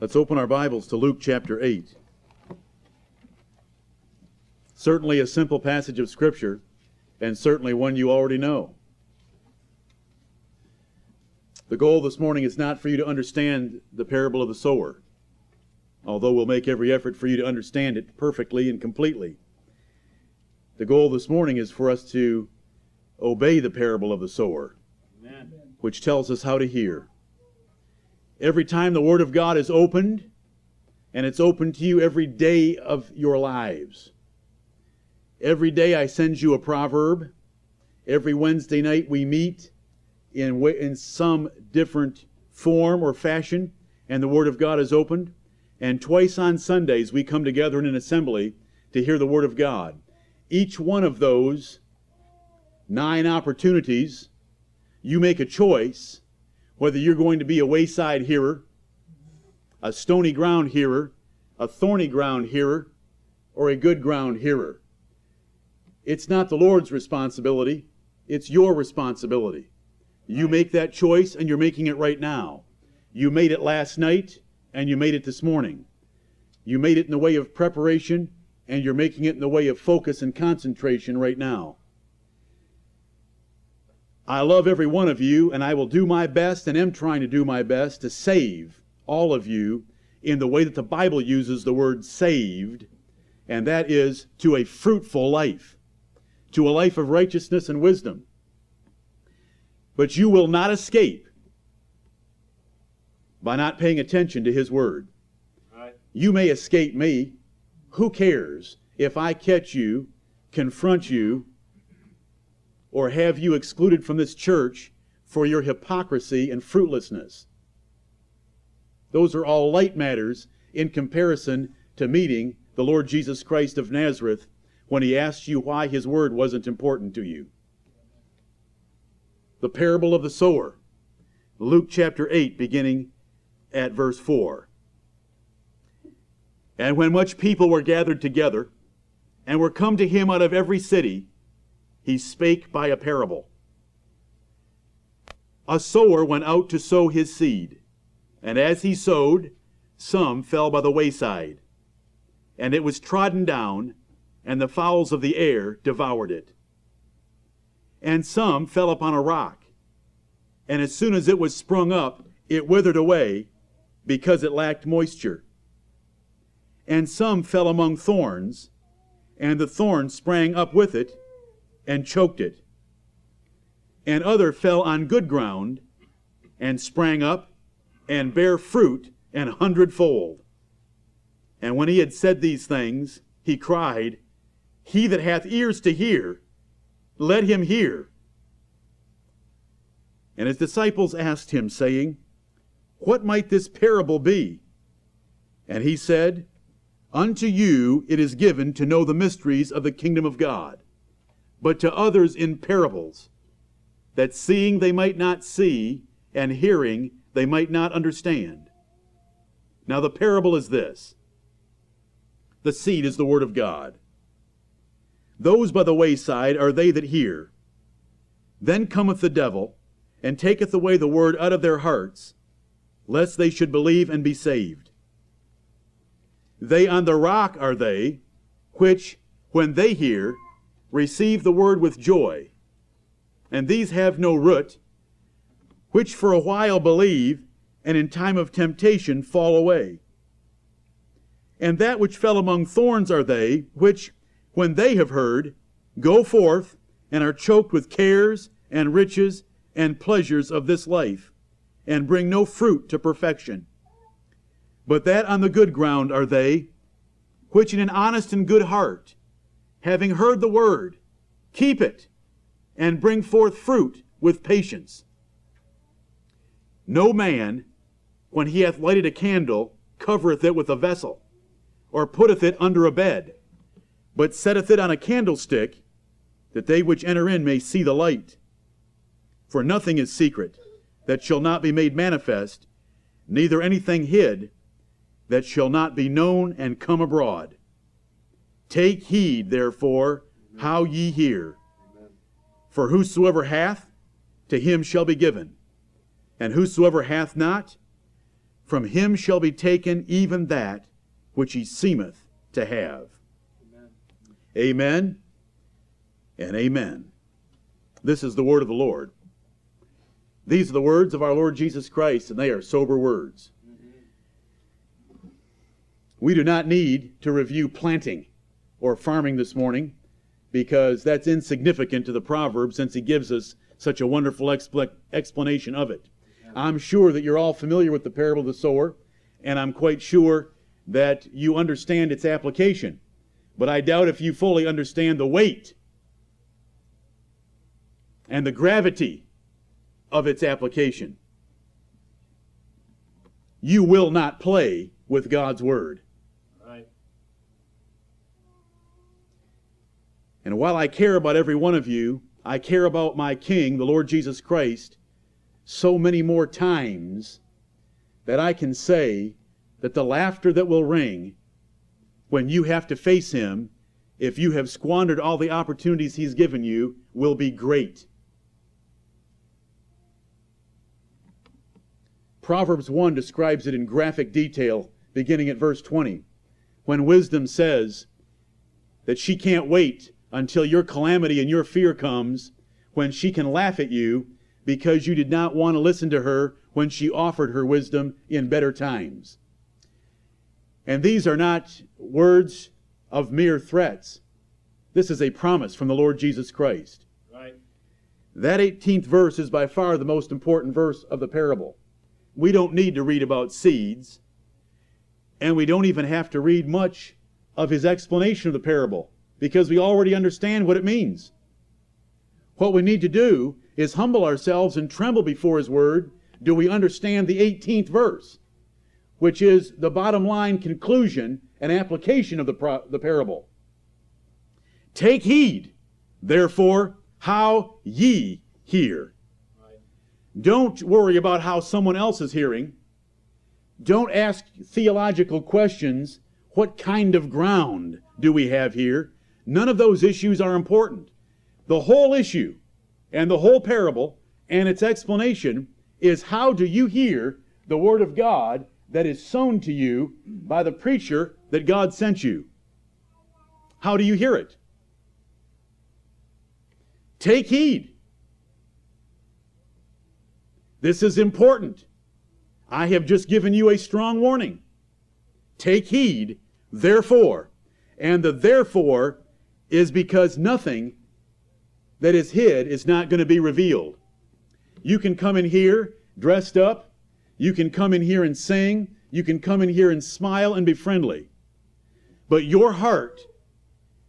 Let's open our Bibles to Luke chapter 8. Certainly a simple passage of Scripture, and certainly one you already know. The goal this morning is not for you to understand the parable of the sower, although we'll make every effort for you to understand it perfectly and completely. The goal this morning is for us to obey the parable of the sower, Amen. which tells us how to hear. Every time the Word of God is opened, and it's open to you every day of your lives. Every day I send you a proverb. Every Wednesday night we meet in, in some different form or fashion, and the Word of God is opened. And twice on Sundays we come together in an assembly to hear the Word of God. Each one of those nine opportunities, you make a choice whether you're going to be a wayside hearer, a stony ground hearer, a thorny ground hearer, or a good ground hearer. It's not the Lord's responsibility, it's your responsibility. You make that choice, and you're making it right now. You made it last night, and you made it this morning. You made it in the way of preparation, and you're making it in the way of focus and concentration right now. I love every one of you, and I will do my best and am trying to do my best to save all of you in the way that the Bible uses the word saved, and that is to a fruitful life, to a life of righteousness and wisdom. But you will not escape by not paying attention to His Word. Right. You may escape me. Who cares if I catch you, confront you, or have you excluded from this church for your hypocrisy and fruitlessness? Those are all light matters in comparison to meeting the Lord Jesus Christ of Nazareth when he asked you why his word wasn't important to you. The parable of the sower, Luke chapter 8, beginning at verse 4. And when much people were gathered together, and were come to him out of every city, he spake by a parable. A sower went out to sow his seed, and as he sowed, some fell by the wayside, and it was trodden down, and the fowls of the air devoured it. And some fell upon a rock, and as soon as it was sprung up, it withered away, because it lacked moisture. And some fell among thorns, and the thorns sprang up with it and choked it. And other fell on good ground and sprang up and bare fruit an hundredfold. And when he had said these things, he cried, He that hath ears to hear, let him hear. And his disciples asked him, saying, What might this parable be? And he said, Unto you it is given to know the mysteries of the kingdom of God but to others in parables, that seeing they might not see, and hearing they might not understand. Now, the parable is this the seed is the word of God. Those by the wayside are they that hear. Then cometh the devil, and taketh away the word out of their hearts, lest they should believe and be saved. They on the rock are they, which, when they hear, receive the word with joy. And these have no root, which for a while believe, and in time of temptation fall away. And that which fell among thorns are they, which, when they have heard, go forth and are choked with cares and riches and pleasures of this life, and bring no fruit to perfection. But that on the good ground are they, which in an honest and good heart, having heard the word, keep it, and bring forth fruit with patience. No man, when he hath lighted a candle, covereth it with a vessel, or putteth it under a bed, but setteth it on a candlestick, that they which enter in may see the light. For nothing is secret that shall not be made manifest, neither anything hid that shall not be known and come abroad. Take heed, therefore, how ye hear. For whosoever hath, to him shall be given. And whosoever hath not, from him shall be taken even that which he seemeth to have. Amen. amen and amen. This is the word of the Lord. These are the words of our Lord Jesus Christ, and they are sober words. We do not need to review planting or farming this morning because that's insignificant to the proverb since he gives us such a wonderful expl- explanation of it. I'm sure that you're all familiar with the parable of the sower, and I'm quite sure that you understand its application. But I doubt if you fully understand the weight and the gravity of its application. You will not play with God's Word. And while I care about every one of you, I care about my King, the Lord Jesus Christ, so many more times that I can say that the laughter that will ring when you have to face Him, if you have squandered all the opportunities He's given you, will be great. Proverbs 1 describes it in graphic detail, beginning at verse 20, when wisdom says that she can't wait until your calamity and your fear comes, when she can laugh at you because you did not want to listen to her when she offered her wisdom in better times. And these are not words of mere threats. This is a promise from the Lord Jesus Christ. Right. That 18th verse is by far the most important verse of the parable we don't need to read about seeds, and we don't even have to read much of his explanation of the parable because we already understand what it means. What we need to do is humble ourselves and tremble before his word. Do we understand the 18th verse, which is the bottom line conclusion and application of the, pro- the parable? Take heed, therefore, how ye hear. Don't worry about how someone else is hearing. Don't ask theological questions. What kind of ground do we have here? None of those issues are important. The whole issue and the whole parable and its explanation is how do you hear the Word of God that is sown to you by the preacher that God sent you? How do you hear it? Take heed. This is important. I have just given you a strong warning. Take heed, therefore. And the therefore is because nothing that is hid is not going to be revealed. You can come in here dressed up. You can come in here and sing. You can come in here and smile and be friendly. But your heart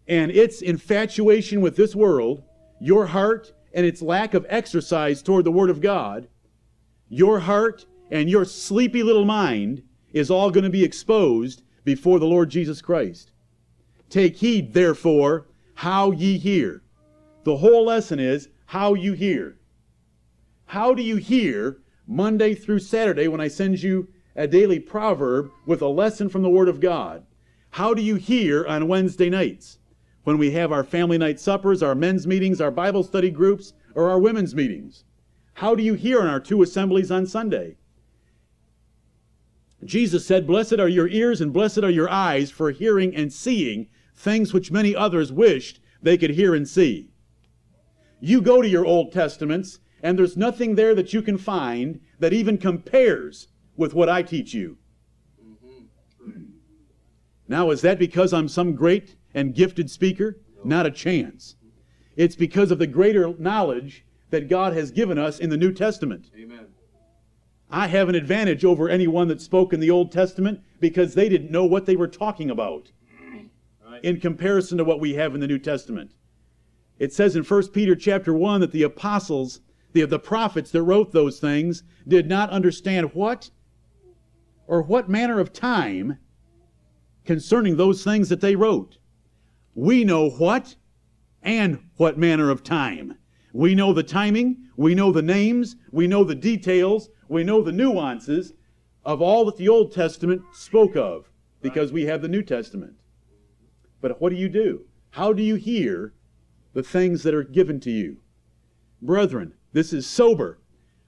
and its infatuation with this world, your heart and its lack of exercise toward the Word of God, your heart and your sleepy little mind is all going to be exposed before the Lord Jesus Christ. Take heed, therefore, how ye hear. The whole lesson is how you hear. How do you hear Monday through Saturday when I send you a daily proverb with a lesson from the Word of God? How do you hear on Wednesday nights when we have our family night suppers, our men's meetings, our Bible study groups, or our women's meetings? How do you hear in our two assemblies on Sunday? Jesus said, Blessed are your ears and blessed are your eyes for hearing and seeing things which many others wished they could hear and see. You go to your Old Testaments, and there's nothing there that you can find that even compares with what I teach you. Now, is that because I'm some great and gifted speaker? Not a chance. It's because of the greater knowledge that God has given us in the New Testament. Amen. I have an advantage over anyone that spoke in the Old Testament because they didn't know what they were talking about. In comparison to what we have in the New Testament. It says in 1 Peter chapter 1 that the apostles, the, the prophets that wrote those things, did not understand what or what manner of time concerning those things that they wrote. We know what and what manner of time. We know the timing, we know the names, we know the details, we know the nuances of all that the Old Testament spoke of because we have the New Testament. But what do you do? How do you hear the things that are given to you? Brethren, this is sober.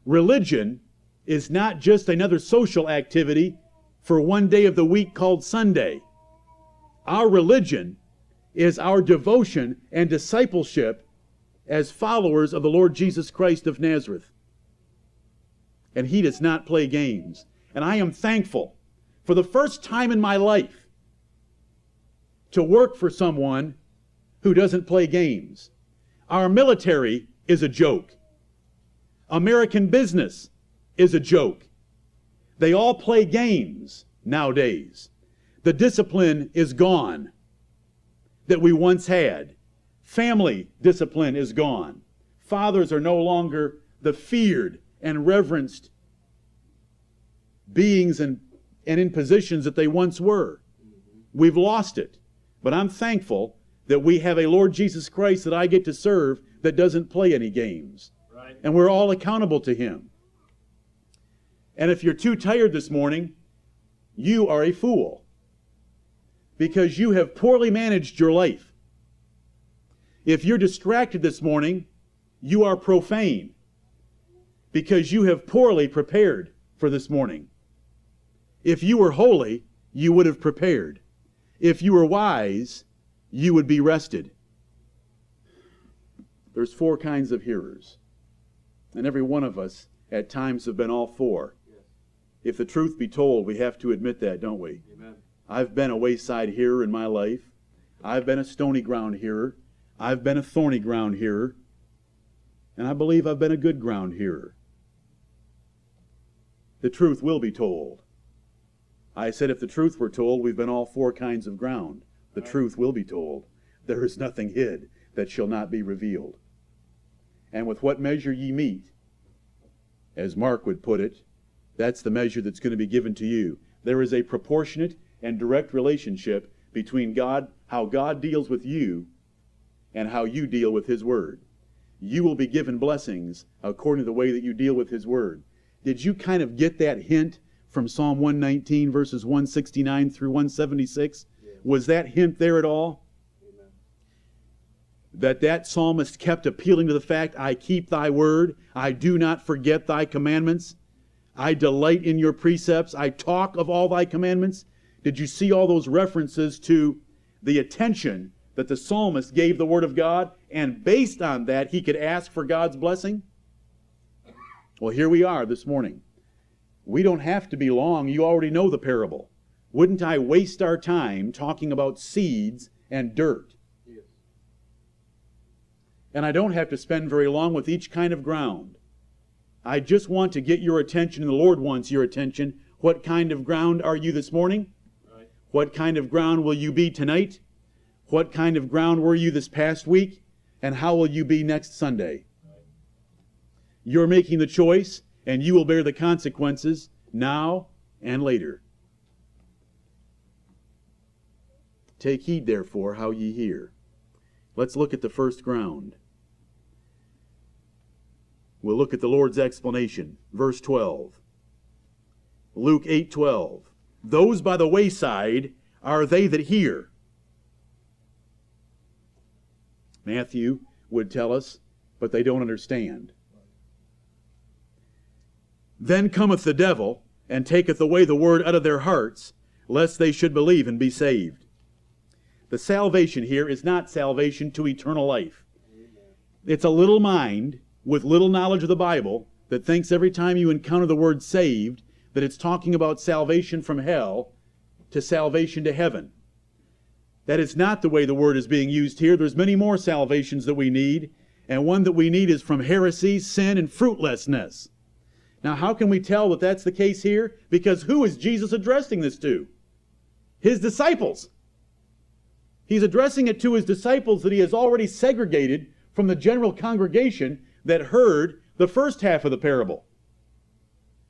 Religion is not just another social activity for one day of the week called Sunday. Our religion is our devotion and discipleship as followers of the Lord Jesus Christ of Nazareth. And He does not play games. And I am thankful for the first time in my life to work for someone who doesn't play games. Our military is a joke. American business is a joke. They all play games nowadays. The discipline is gone that we once had. Family discipline is gone. Fathers are no longer the feared and reverenced beings and, and in positions that they once were. We've lost it. But I'm thankful that we have a Lord Jesus Christ that I get to serve that doesn't play any games. Right. And we're all accountable to Him. And if you're too tired this morning, you are a fool because you have poorly managed your life. If you're distracted this morning, you are profane because you have poorly prepared for this morning. If you were holy, you would have prepared. If you were wise, you would be rested. There's four kinds of hearers, and every one of us at times have been all four. If the truth be told, we have to admit that, don't we? Amen. I've been a wayside hearer in my life. I've been a stony ground hearer. I've been a thorny ground hearer. And I believe I've been a good ground hearer. The truth will be told. I said if the truth were told, we've been all four kinds of ground. The right. truth will be told. There is nothing hid that shall not be revealed. And with what measure ye meet, as Mark would put it, that's the measure that's going to be given to you. There is a proportionate and direct relationship between God, how God deals with you, and how you deal with His Word. You will be given blessings according to the way that you deal with His Word. Did you kind of get that hint from Psalm 119, verses 169 through 176? Was that hint there at all? Amen. That that psalmist kept appealing to the fact, I keep thy word, I do not forget thy commandments. I delight in your precepts. I talk of all thy commandments. Did you see all those references to the attention that the psalmist gave the word of God? And based on that, he could ask for God's blessing? Well, here we are this morning. We don't have to be long. You already know the parable. Wouldn't I waste our time talking about seeds and dirt? Yes. And I don't have to spend very long with each kind of ground. I just want to get your attention, and the Lord wants your attention. What kind of ground are you this morning? Right. What kind of ground will you be tonight? What kind of ground were you this past week? And how will you be next Sunday? Right. You're making the choice, and you will bear the consequences now and later. Take heed, therefore, how ye hear. Let's look at the first ground. We'll look at the Lord's explanation. Verse 12. Luke 8:12. Those by the wayside are they that hear. Matthew would tell us, but they don't understand. Then cometh the devil and taketh away the word out of their hearts, lest they should believe and be saved. The salvation here is not salvation to eternal life. It's a little mind with little knowledge of the Bible that thinks every time you encounter the word saved that it's talking about salvation from hell to salvation to heaven. That is not the way the word is being used here. There's many more salvations that we need, and one that we need is from heresy, sin, and fruitlessness. Now, how can we tell that that's the case here? Because who is Jesus addressing this to? His disciples. He's addressing it to his disciples that he has already segregated from the general congregation that heard the first half of the parable.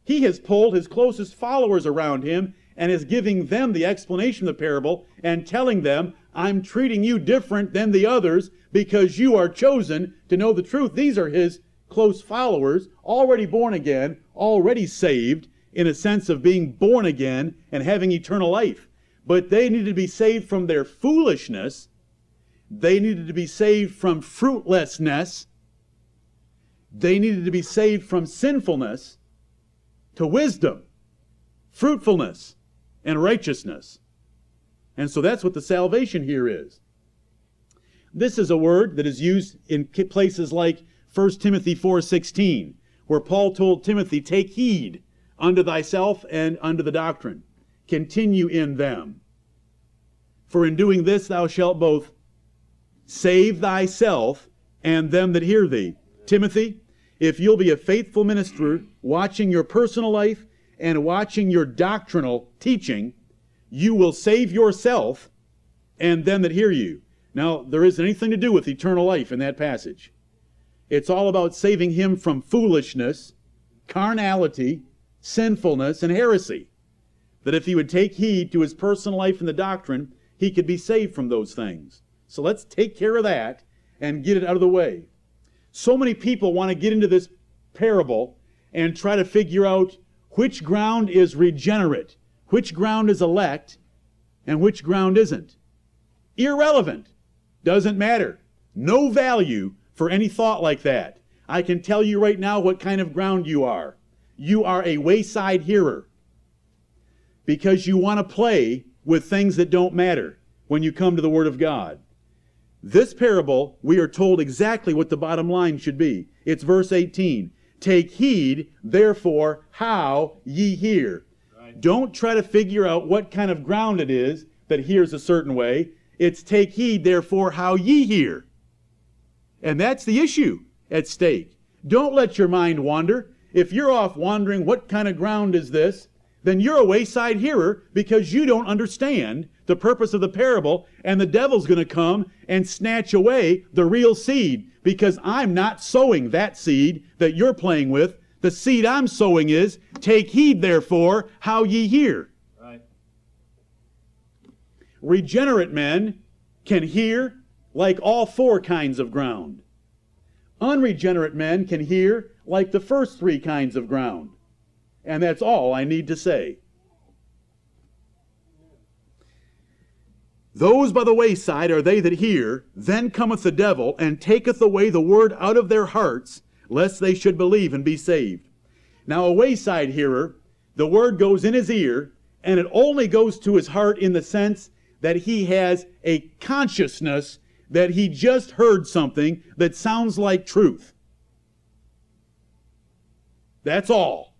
He has pulled his closest followers around him and is giving them the explanation of the parable and telling them, I'm treating you different than the others because you are chosen to know the truth. These are his close followers, already born again, already saved, in a sense of being born again and having eternal life. But they needed to be saved from their foolishness. They needed to be saved from fruitlessness they needed to be saved from sinfulness. to wisdom, fruitfulness, and righteousness. And so that's what the salvation here is. This is a word that is used in places like 1 Timothy 4:16, where Paul told Timothy, "Take heed unto thyself and unto the doctrine. Continue in them. For in doing this thou shalt both save thyself and them that hear thee." Timothy, if you'll be a faithful minister, watching your personal life and watching your doctrinal teaching, you will save yourself and them that hear you. Now, there isn't anything to do with eternal life in that passage. It's all about saving him from foolishness, carnality, sinfulness, and heresy. That if he would take heed to his personal life and the doctrine, he could be saved from those things. So let's take care of that and get it out of the way. So many people want to get into this parable and try to figure out which ground is regenerate, which ground is elect, and which ground isn't. Irrelevant. Doesn't matter. No value for any thought like that. I can tell you right now what kind of ground you are. You are a wayside hearer because you want to play with things that don't matter when you come to the Word of God. This parable, we are told exactly what the bottom line should be. It's verse 18. Take heed, therefore, how ye hear. Right. Don't try to figure out what kind of ground it is that hears a certain way. It's take heed, therefore, how ye hear. And that's the issue at stake. Don't let your mind wander. If you're off wandering, what kind of ground is this? Then you're a wayside hearer because you don't understand the purpose of the parable, and the devil's going to come and snatch away the real seed because I'm not sowing that seed that you're playing with. The seed I'm sowing is, take heed therefore how ye hear. Right. Regenerate men can hear like all four kinds of ground. Unregenerate men can hear like the first three kinds of ground. And that's all I need to say. Those by the wayside are they that hear, then cometh the devil, and taketh away the word out of their hearts, lest they should believe and be saved. Now, a wayside hearer, the word goes in his ear, and it only goes to his heart in the sense that he has a consciousness that he just heard something that sounds like truth. That's all.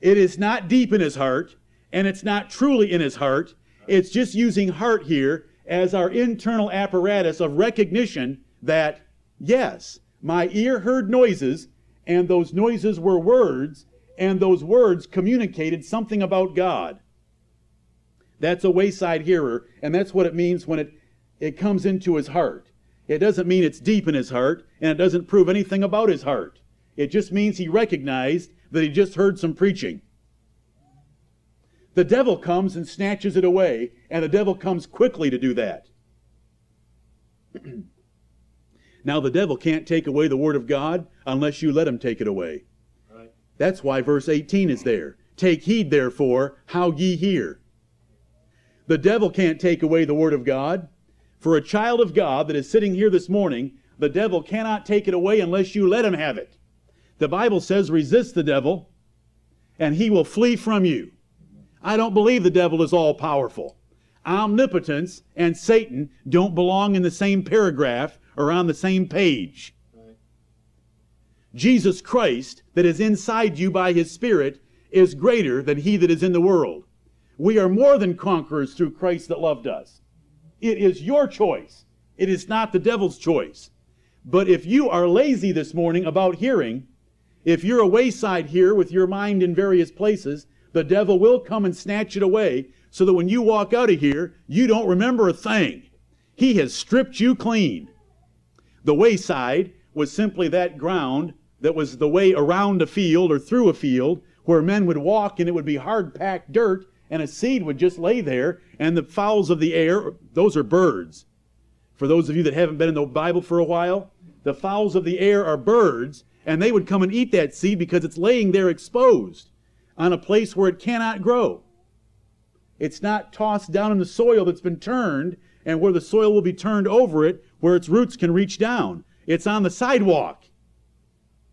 It is not deep in his heart, and it's not truly in his heart. It's just using heart here as our internal apparatus of recognition that, yes, my ear heard noises, and those noises were words, and those words communicated something about God. That's a wayside hearer, and that's what it means when it, it comes into his heart. It doesn't mean it's deep in his heart, and it doesn't prove anything about his heart. It just means he recognized that he just heard some preaching. The devil comes and snatches it away, and the devil comes quickly to do that. now, the devil can't take away the Word of God unless you let him take it away. Right. That's why verse 18 is there. Take heed, therefore, how ye hear. The devil can't take away the Word of God. For a child of God that is sitting here this morning, the devil cannot take it away unless you let him have it. The Bible says, resist the devil, and he will flee from you. I don't believe the devil is all powerful. Omnipotence and Satan don't belong in the same paragraph or on the same page. Jesus Christ, that is inside you by his Spirit, is greater than he that is in the world. We are more than conquerors through Christ that loved us. It is your choice. It is not the devil's choice. But if you are lazy this morning about hearing, if you're a wayside here with your mind in various places, the devil will come and snatch it away so that when you walk out of here, you don't remember a thing. He has stripped you clean. The wayside was simply that ground that was the way around a field or through a field where men would walk and it would be hard packed dirt and a seed would just lay there, and the fowls of the air, those are birds. For those of you that haven't been in the Bible for a while, the fowls of the air are birds, and they would come and eat that seed because it's laying there exposed on a place where it cannot grow. It's not tossed down in the soil that's been turned and where the soil will be turned over it where its roots can reach down. It's on the sidewalk.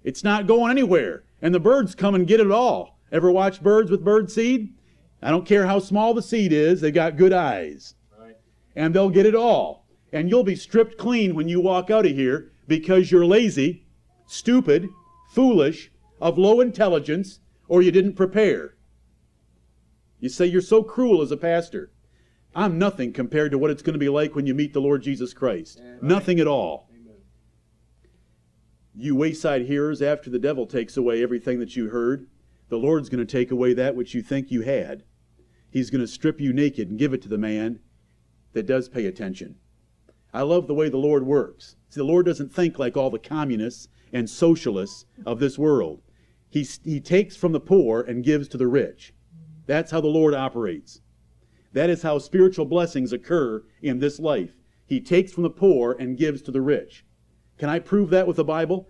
It's not going anywhere. And the birds come and get it all Ever watch birds with bird seed? I don't care how small the seed is, they've got good eyes. Right. And they'll get it all. And you'll be stripped clean when you walk out of here because you're lazy, stupid, foolish, of low intelligence, or you didn't prepare. You say you're so cruel as a pastor. I'm nothing compared to what it's going to be like when you meet the Lord Jesus Christ. Nothing at all. Amen. You wayside hearers, after the devil takes away everything that you heard, the Lord's going to take away that which you think you had. He's going to strip you naked and give it to the man that does pay attention. I love the way the Lord works. See, the Lord doesn't think like all the communists and socialists of this world. He, he takes from the poor and gives to the rich. That's how the Lord operates. That is how spiritual blessings occur in this life. He takes from the poor and gives to the rich. Can I prove that with the Bible?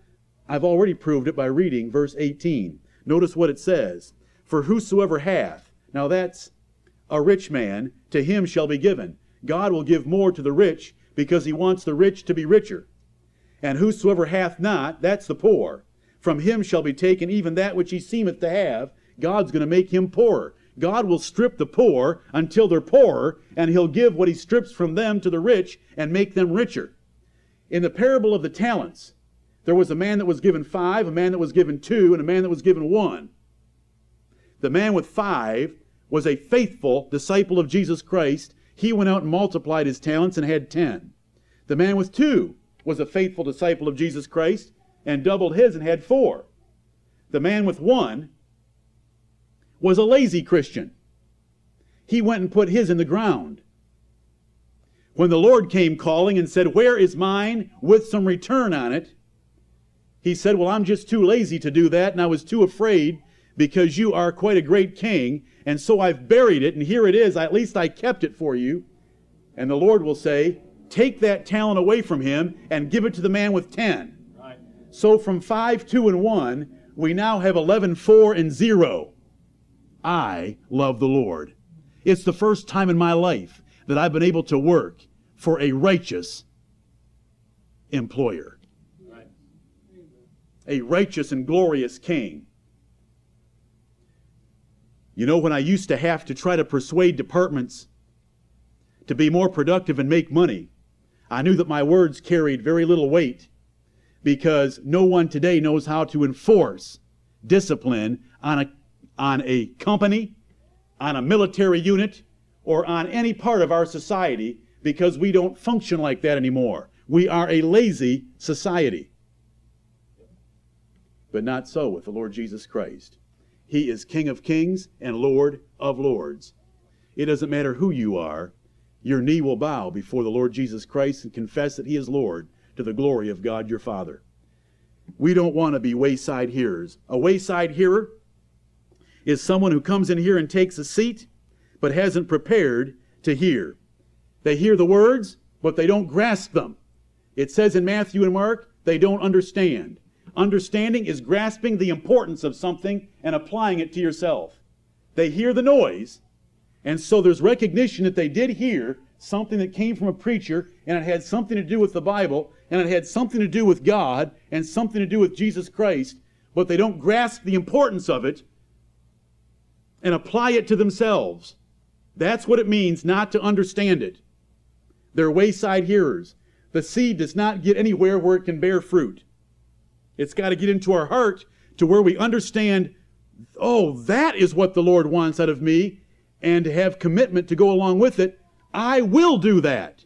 I've already proved it by reading verse 18. Notice what it says For whosoever hath, now that's a rich man, to him shall be given. God will give more to the rich because he wants the rich to be richer. And whosoever hath not, that's the poor, from him shall be taken even that which he seemeth to have. God's going to make him poorer. God will strip the poor until they're poorer, and he'll give what he strips from them to the rich and make them richer. In the parable of the talents, there was a man that was given five, a man that was given two, and a man that was given one. The man with five was a faithful disciple of Jesus Christ. He went out and multiplied his talents and had ten. The man with two was a faithful disciple of Jesus Christ and doubled his and had four. The man with one was a lazy Christian. He went and put his in the ground. When the Lord came calling and said, Where is mine with some return on it? He said, Well, I'm just too lazy to do that, and I was too afraid because you are quite a great king, and so I've buried it, and here it is. At least I kept it for you. And the Lord will say, Take that talent away from him and give it to the man with ten. Right. So from 5, 2, and 1, we now have 11, 4, and 0. I love the Lord. It's the first time in my life that I've been able to work for a righteous employer, Right. a righteous and glorious king. You know, when I used to have to try to persuade departments to be more productive and make money, I knew that my words carried very little weight because no one today knows how to enforce discipline on a, on a company, on a military unit, or on any part of our society because we don't function like that anymore. We are a lazy society. But not so with the Lord Jesus Christ. He is King of kings and Lord of lords. It doesn't matter who you are, your knee will bow before the Lord Jesus Christ and confess that He is Lord to the glory of God your Father. We don't want to be wayside hearers. A wayside hearer is someone who comes in here and takes a seat but hasn't prepared to hear. They hear the words, but they don't grasp them. It says in Matthew and Mark, they don't understand. Understanding is grasping the importance of something and applying it to yourself. They hear the noise, and so there's recognition that they did hear something that came from a preacher, and it had something to do with the Bible, and it had something to do with God, and something to do with Jesus Christ, but they don't grasp the importance of it and apply it to themselves. That's what it means not to understand it. They're wayside hearers. The seed does not get anywhere where it can bear fruit. It's got to get into our heart to where we understand, oh, that is what the Lord wants out of me, and to have commitment to go along with it. I will do that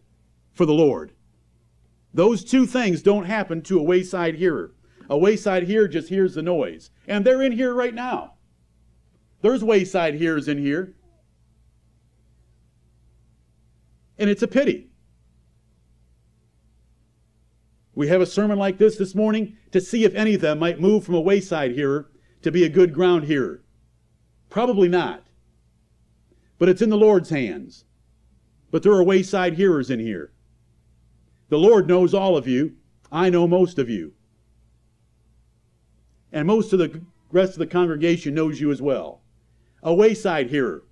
for the Lord. Those two things don't happen to a wayside hearer. A wayside hearer just hears the noise. And they're in here right now. There's wayside hearers in here. And it's a pity. We have a sermon like this this morning to see if any of them might move from a wayside hearer to be a good ground hearer. Probably not. But it's in the Lord's hands. But there are wayside hearers in here. The Lord knows all of you. I know most of you. And most of the rest of the congregation knows you as well. A wayside hearer.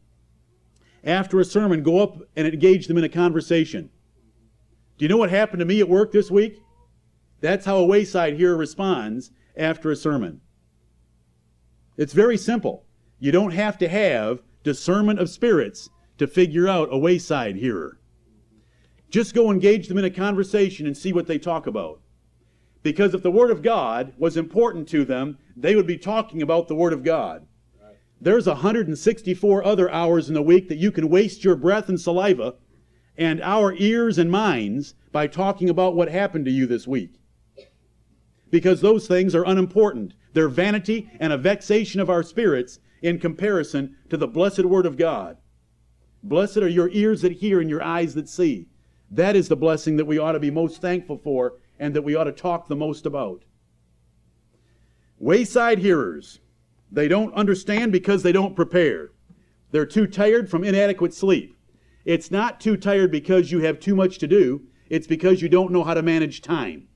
After a sermon, go up and engage them in a conversation. Do you know what happened to me at work this week? That's how a wayside hearer responds after a sermon. It's very simple. You don't have to have discernment of spirits to figure out a wayside hearer. Just go engage them in a conversation and see what they talk about. Because if the Word of God was important to them, they would be talking about the Word of God. There's 164 other hours in the week that you can waste your breath and saliva and our ears and minds by talking about what happened to you this week. Because those things are unimportant. They're vanity and a vexation of our spirits in comparison to the blessed Word of God. Blessed are your ears that hear and your eyes that see. That is the blessing that we ought to be most thankful for and that we ought to talk the most about. Wayside hearers. They don't understand because they don't prepare. They're too tired from inadequate sleep. It's not too tired because you have too much to do. It's because you don't know how to manage time.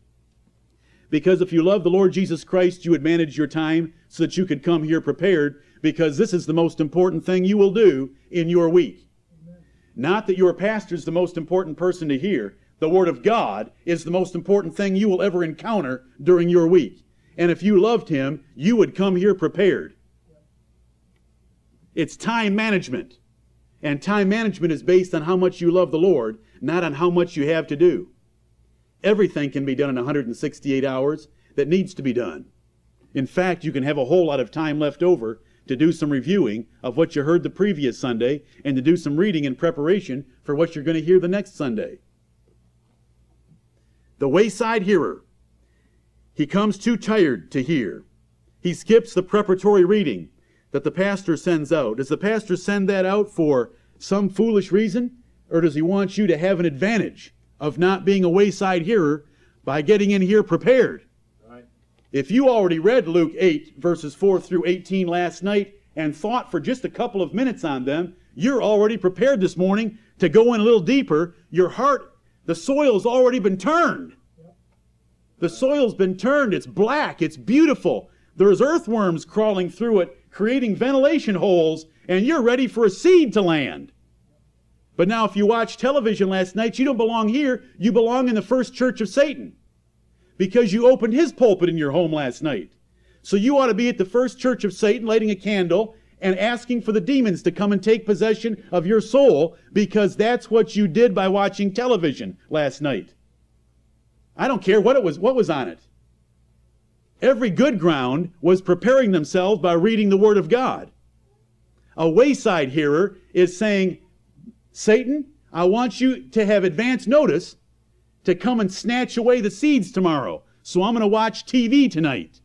Because if you love the Lord Jesus Christ, you would manage your time so that you could come here prepared because this is the most important thing you will do in your week. Amen. Not that your pastor is the most important person to hear. The Word of God is the most important thing you will ever encounter during your week. And if you loved Him, you would come here prepared. It's time management. And time management is based on how much you love the Lord, not on how much you have to do. Everything can be done in 168 hours that needs to be done. In fact, you can have a whole lot of time left over to do some reviewing of what you heard the previous Sunday and to do some reading in preparation for what you're going to hear the next Sunday. The wayside hearer. He comes too tired to hear. He skips the preparatory reading that the pastor sends out. Does the pastor send that out for some foolish reason? Or does he want you to have an advantage of not being a wayside hearer by getting in here prepared? Right. If you already read Luke 8, verses 4 through 18 last night and thought for just a couple of minutes on them, you're already prepared this morning to go in a little deeper. Your heart, the soil's already been turned. The soil's been turned. It's black. It's beautiful. There's earthworms crawling through it creating ventilation holes, and you're ready for a seed to land. But now, if you watch television last night, you don't belong here. You belong in the first church of Satan because you opened his pulpit in your home last night. So you ought to be at the first church of Satan, lighting a candle and asking for the demons to come and take possession of your soul because that's what you did by watching television last night. I don't care what it was, what was on it. Every good ground was preparing themselves by reading the Word of God. A wayside hearer is saying, Satan, I want you to have advance notice to come and snatch away the seeds tomorrow. So I'm going to watch TV tonight.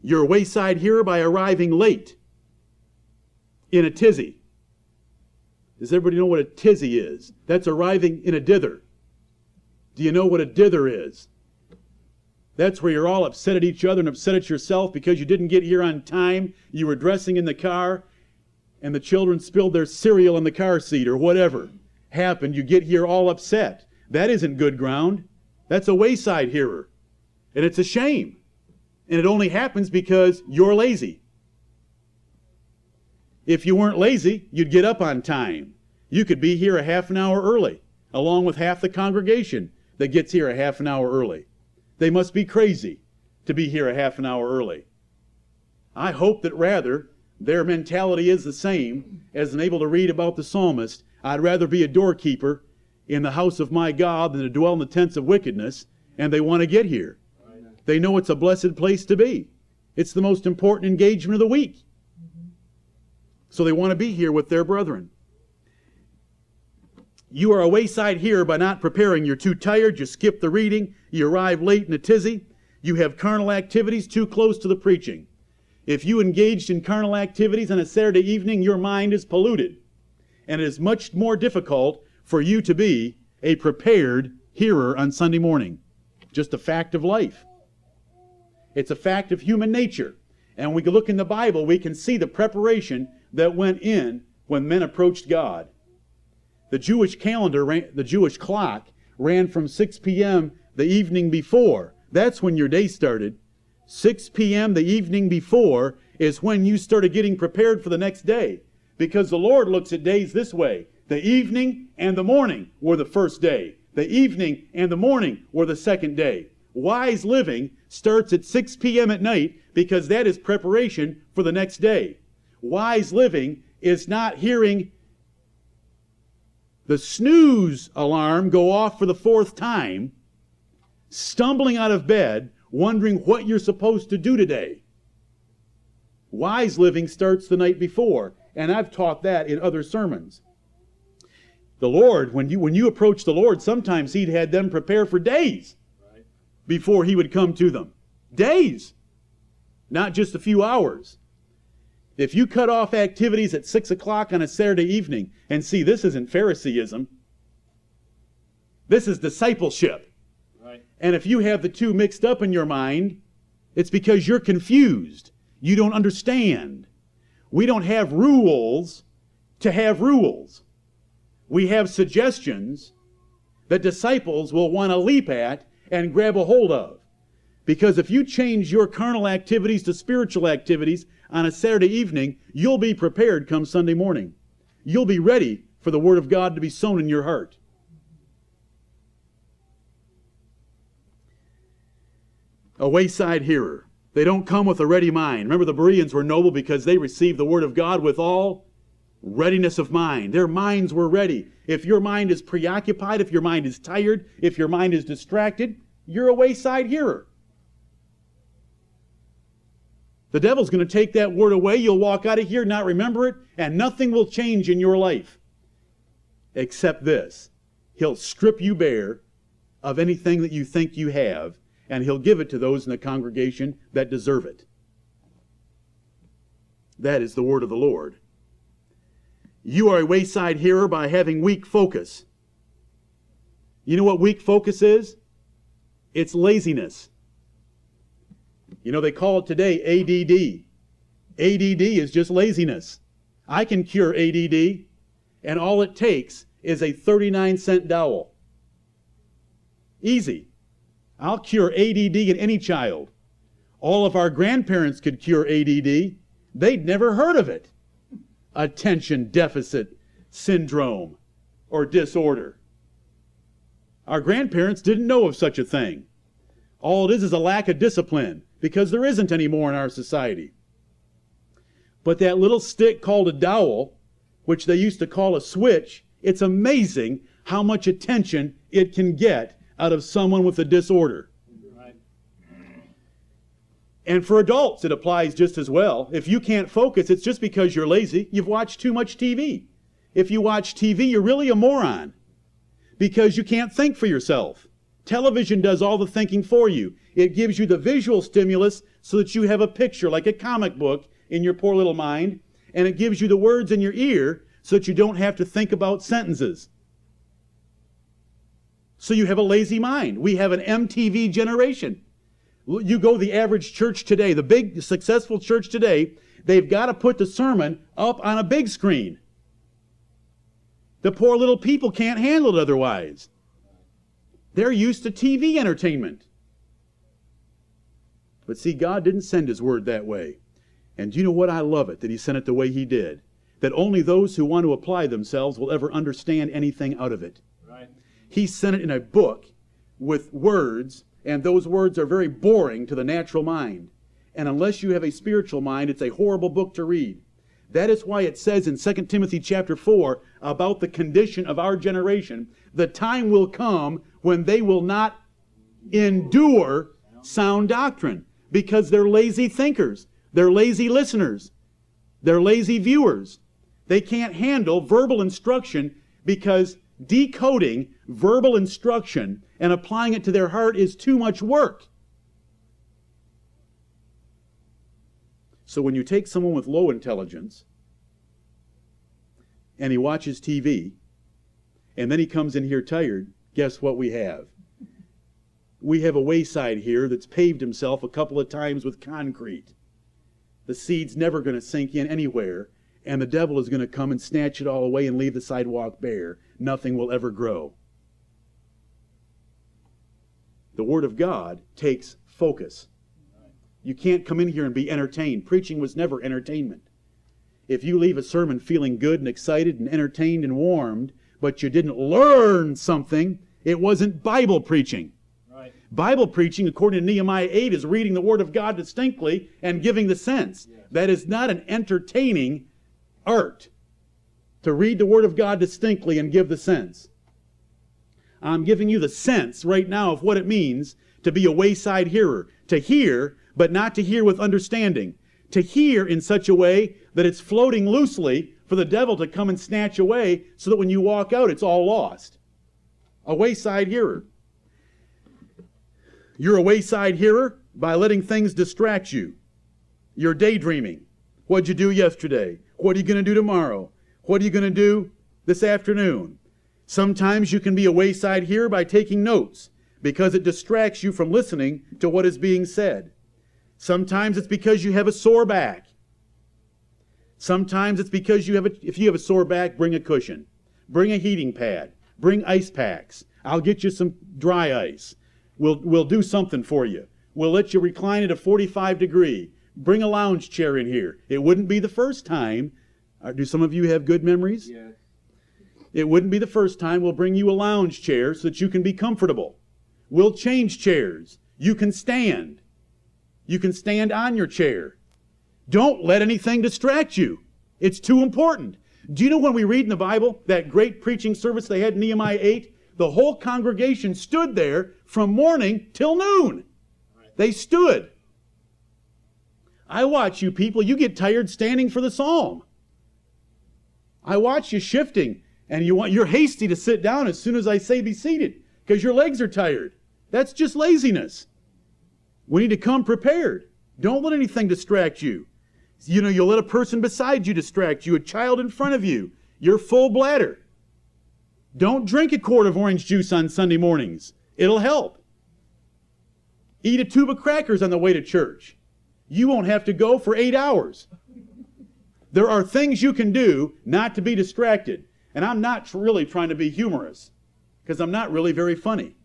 You're wayside hearer by arriving late in a tizzy. Does everybody know what a tizzy is? That's arriving in a dither. Do you know what a dither is? That's where you're all upset at each other and upset at yourself because you didn't get here on time. You were dressing in the car and the children spilled their cereal in the car seat or whatever happened. You get here all upset. That isn't good ground. That's a wayside hearer. And it's a shame. And it only happens because you're lazy. If you weren't lazy, you'd get up on time. You could be here a half an hour early, along with half the congregation that gets here a half an hour early. They must be crazy to be here a half an hour early. I hope that rather their mentality is the same as able to read about the psalmist. I'd rather be a doorkeeper in the house of my God than to dwell in the tents of wickedness, and they want to get here. They know it's a blessed place to be. It's the most important engagement of the week. So they want to be here with their brethren. You are a wayside here by not preparing. You're too tired. You skip the reading. You arrive late in a tizzy. You have carnal activities too close to the preaching. If you engaged in carnal activities on a Saturday evening, your mind is polluted. And it is much more difficult for you to be a prepared hearer on Sunday morning. Just a fact of life. It's a fact of human nature. And we look in the Bible, we can see the preparation that went in when men approached God. The Jewish calendar, ran, the Jewish clock, ran from 6 p.m. the evening before. That's when your day started. 6 p.m. the evening before is when you started getting prepared for the next day. Because the Lord looks at days this way the evening and the morning were the first day, the evening and the morning were the second day. Wise living starts at 6 p.m. at night because that is preparation for the next day. Wise living is not hearing the snooze alarm go off for the fourth time, stumbling out of bed, wondering what you're supposed to do today. Wise living starts the night before, and I've taught that in other sermons. The Lord, when you when you approach the Lord, sometimes He'd had them prepare for days before He would come to them. Days, not just a few hours. If you cut off activities at six o'clock on a Saturday evening, and see, this isn't Phariseeism, this is discipleship. And if you have the two mixed up in your mind, it's because you're confused. You don't understand. We don't have rules to have rules. We have suggestions that disciples will want to leap at and grab a hold of. Because if you change your carnal activities to spiritual activities on a Saturday evening, you'll be prepared come Sunday morning. You'll be ready for the Word of God to be sown in your heart. A wayside hearer. They don't come with a ready mind. Remember, the Bereans were noble because they received the Word of God with all readiness of mind. Their minds were ready. If your mind is preoccupied, if your mind is tired, if your mind is distracted, you're a wayside hearer. The devil's going to take that word away. You'll walk out of here, not remember it, and nothing will change in your life except this. He'll strip you bare of anything that you think you have, and he'll give it to those in the congregation that deserve it. That is the word of the Lord. You are a wayside hearer by having weak focus. You know what weak focus is? It's laziness. You know, they call it today ADD. ADD is just laziness. I can cure ADD, and all it takes is a 39 cent dowel. Easy. I'll cure ADD in any child. All of our grandparents could cure ADD. They'd never heard of it. Attention deficit syndrome or disorder. Our grandparents didn't know of such a thing. All it is is a lack of discipline because there isn't any more in our society. But that little stick called a dowel, which they used to call a switch, it's amazing how much attention it can get out of someone with a disorder. Right. And for adults, it applies just as well. If you can't focus, it's just because you're lazy. You've watched too much TV. If you watch TV, you're really a moron because you can't think for yourself. Television does all the thinking for you. It gives you the visual stimulus so that you have a picture like a comic book in your poor little mind, and it gives you the words in your ear so that you don't have to think about sentences. So you have a lazy mind. We have an MTV generation. You go the average church today, the big successful church today, they've got to put the sermon up on a big screen. The poor little people can't handle it otherwise. They're used to TV entertainment. But see, God didn't send His word that way. And do you know what? I love it that He sent it the way He did. That only those who want to apply themselves will ever understand anything out of it. He sent it in a book with words, and those words are very boring to the natural mind. And unless you have a spiritual mind, it's a horrible book to read. That is why it says in 2 Timothy chapter 4 about the condition of our generation, the time will come when they will not endure sound doctrine because they're lazy thinkers, they're lazy listeners, they're lazy viewers. They can't handle verbal instruction because decoding verbal instruction and applying it to their heart is too much work. So when you take someone with low intelligence and he watches TV and then he comes in here tired, guess what we have? We have a wayside here that's paved himself a couple of times with concrete. The seed's never going to sink in anywhere, and the devil is going to come and snatch it all away and leave the sidewalk bare. Nothing will ever grow. The Word of God takes focus. You can't come in here and be entertained. Preaching was never entertainment. If you leave a sermon feeling good and excited and entertained and warmed, but you didn't learn something, it wasn't Bible preaching. Right. Bible preaching, according to Nehemiah 8, is reading the Word of God distinctly and giving the sense. That is not an entertaining art to read the Word of God distinctly and give the sense. I'm giving you the sense right now of what it means to be a wayside hearer, to hear, but not to hear with understanding, to hear in such a way that it's floating loosely for the devil to come and snatch away so that when you walk out, it's all lost. A wayside hearer. You're a wayside hearer by letting things distract you. You're daydreaming. What'd you do yesterday? What are you going to do tomorrow? What are you going to do this afternoon? Sometimes you can be a wayside hearer by taking notes because it distracts you from listening to what is being said. Sometimes it's because you have a sore back. Sometimes it's because you have a, if you have a sore back, bring a cushion. Bring a heating pad. Bring ice packs. I'll get you some dry ice. We'll, we'll do something for you. We'll let you recline at a 45 degree. Bring a lounge chair in here. It wouldn't be the first time. Uh, do some of you have good memories? Yes. It wouldn't be the first time. We'll bring you a lounge chair so that you can be comfortable. We'll change chairs. You can stand. You can stand on your chair. Don't let anything distract you. It's too important. Do you know when we read in the Bible that great preaching service they had in Nehemiah 8? The whole congregation stood there from morning till noon. They stood. I watch you people, you get tired standing for the psalm. I watch you shifting and you want you're hasty to sit down as soon as I say be seated because your legs are tired. That's just laziness. We need to come prepared. Don't let anything distract you. You know, you'll let a person beside you distract you, a child in front of you, your full bladder. Don't drink a quart of orange juice on Sunday mornings. It'll help. Eat a tube of crackers on the way to church. You won't have to go for eight hours. There are things you can do not to be distracted. And I'm not really trying to be humorous because I'm not really very funny.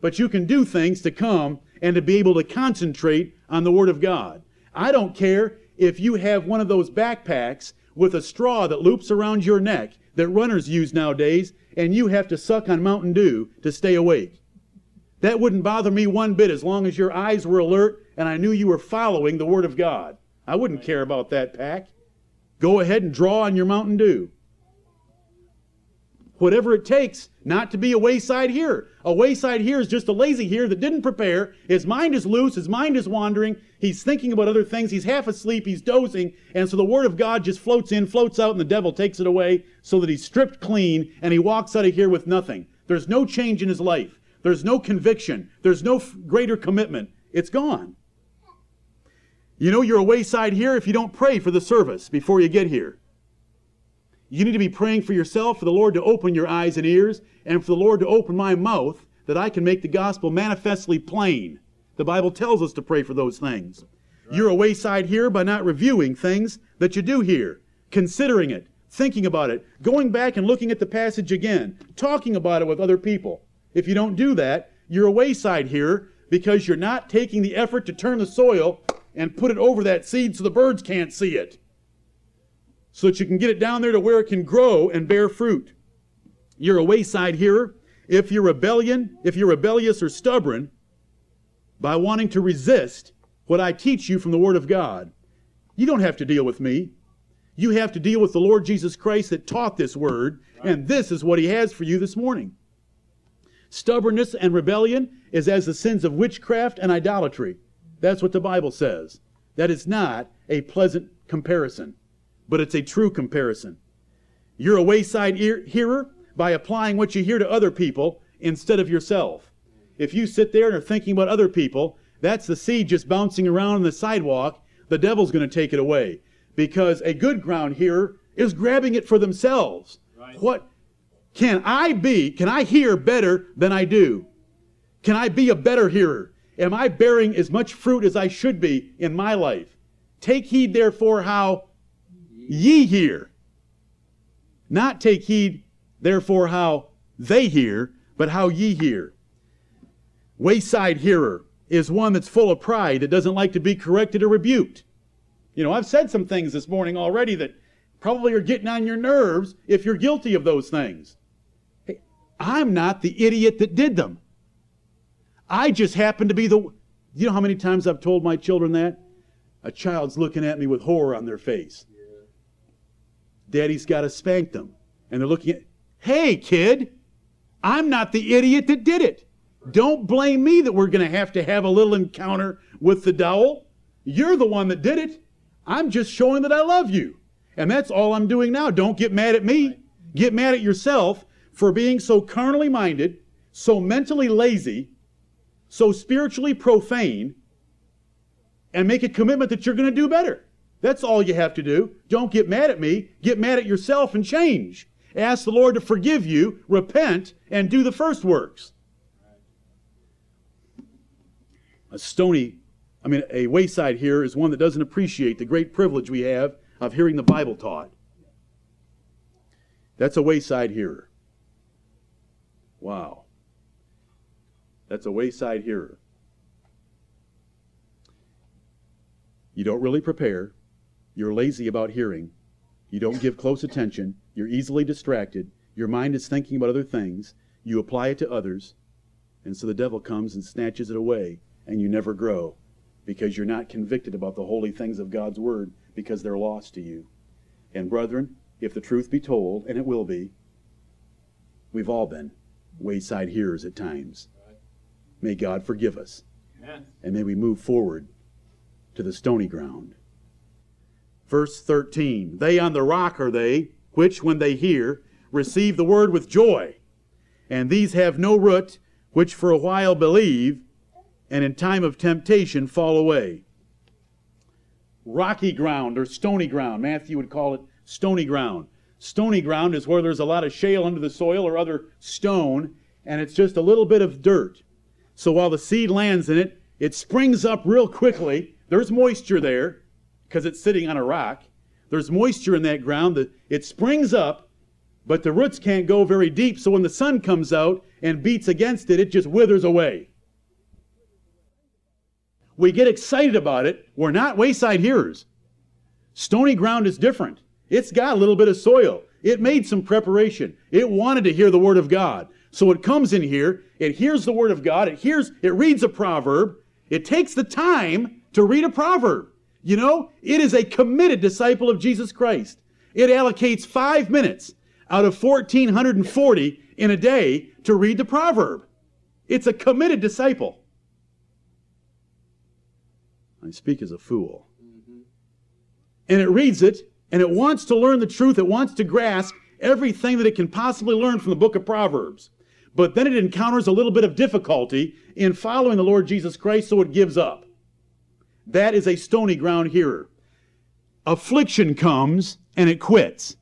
But you can do things to come and to be able to concentrate on the Word of God. I don't care if you have one of those backpacks with a straw that loops around your neck that runners use nowadays, and you have to suck on Mountain Dew to stay awake. That wouldn't bother me one bit as long as your eyes were alert and I knew you were following the Word of God. I wouldn't care about that pack. Go ahead and draw on your Mountain Dew. Whatever it takes not to be a wayside here. A wayside here is just a lazy here that didn't prepare. His mind is loose, his mind is wandering, he's thinking about other things, he's half asleep, he's dozing, and so the Word of God just floats in, floats out, and the devil takes it away so that he's stripped clean and he walks out of here with nothing. There's no change in his life. There's no conviction. There's no f- greater commitment. It's gone. You know, you're a wayside here if you don't pray for the service before you get here. You need to be praying for yourself, for the Lord to open your eyes and ears, and for the Lord to open my mouth that I can make the gospel manifestly plain. The Bible tells us to pray for those things. Right. You're a wayside here by not reviewing things that you do here, considering it, thinking about it, going back and looking at the passage again, talking about it with other people. If you don't do that, you're a wayside here because you're not taking the effort to turn the soil and put it over that seed so the birds can't see it so that you can get it down there to where it can grow and bear fruit. You're a wayside hearer. If you're rebellion, if you're rebellious or stubborn, by wanting to resist what I teach you from the Word of God, you don't have to deal with me. You have to deal with the Lord Jesus Christ that taught this Word, and this is what He has for you this morning. Stubbornness and rebellion is as the sins of witchcraft and idolatry. That's what the Bible says. That is not a pleasant comparison but it's a true comparison. You're a wayside ear- hearer by applying what you hear to other people instead of yourself. If you sit there and are thinking about other people, that's the seed just bouncing around on the sidewalk. The devil's going to take it away because a good ground hearer is grabbing it for themselves. Right. What can I be? Can I hear better than I do? Can I be a better hearer? Am I bearing as much fruit as I should be in my life? Take heed, therefore, how ye hear. Not take heed, therefore, how they hear, but how ye hear. Wayside hearer is one that's full of pride that doesn't like to be corrected or rebuked. You know, I've said some things this morning already that probably are getting on your nerves if you're guilty of those things. Hey, I'm not the idiot that did them. I just happen to be the. You know how many times I've told my children that? A child's looking at me with horror on their face. Daddy's got to spank them. And they're looking at, hey, kid, I'm not the idiot that did it. Don't blame me that we're going to have to have a little encounter with the dowel. You're the one that did it. I'm just showing that I love you. And that's all I'm doing now. Don't get mad at me. Get mad at yourself for being so carnally minded, so mentally lazy, so spiritually profane, and make a commitment that you're going to do better. That's all you have to do. Don't get mad at me. Get mad at yourself and change. Ask the Lord to forgive you, repent, and do the first works. A stony, I mean, a wayside here is one that doesn't appreciate the great privilege we have of hearing the Bible taught. That's a wayside hearer. Wow. That's a wayside hearer. You don't really prepare. You're lazy about hearing. You don't give close attention. You're easily distracted. Your mind is thinking about other things. You apply it to others. And so the devil comes and snatches it away, and you never grow because you're not convicted about the holy things of God's Word because they're lost to you. And brethren, if the truth be told, and it will be, we've all been wayside hearers at times. May God forgive us. And may we move forward to the stony ground. Verse 13 They on the rock are they, which, when they hear, receive the word with joy. And these have no root, which for a while believe, and in time of temptation fall away. Rocky ground or stony ground. Matthew would call it stony ground. Stony ground is where there's a lot of shale under the soil or other stone, and it's just a little bit of dirt. So while the seed lands in it, it springs up real quickly. There's moisture there because it's sitting on a rock. There's moisture in that ground that it springs up, but the roots can't go very deep. So when the sun comes out and beats against it, it just withers away. We get excited about it. We're not wayside hearers. Stony ground is different. It's got a little bit of soil. It made some preparation. It wanted to hear the word of God. So it comes in here, it hears the word of God, it hears, it reads a proverb, it takes the time to read a proverb. You know, it is a committed disciple of Jesus Christ. It allocates five minutes out of 1,440 in a day to read the proverb. It's a committed disciple. I speak as a fool. And it reads it, and it wants to learn the truth. It wants to grasp everything that it can possibly learn from the book of Proverbs. But then it encounters a little bit of difficulty in following the Lord Jesus Christ, so it gives up. That is a stony ground hearer. Affliction comes and it quits.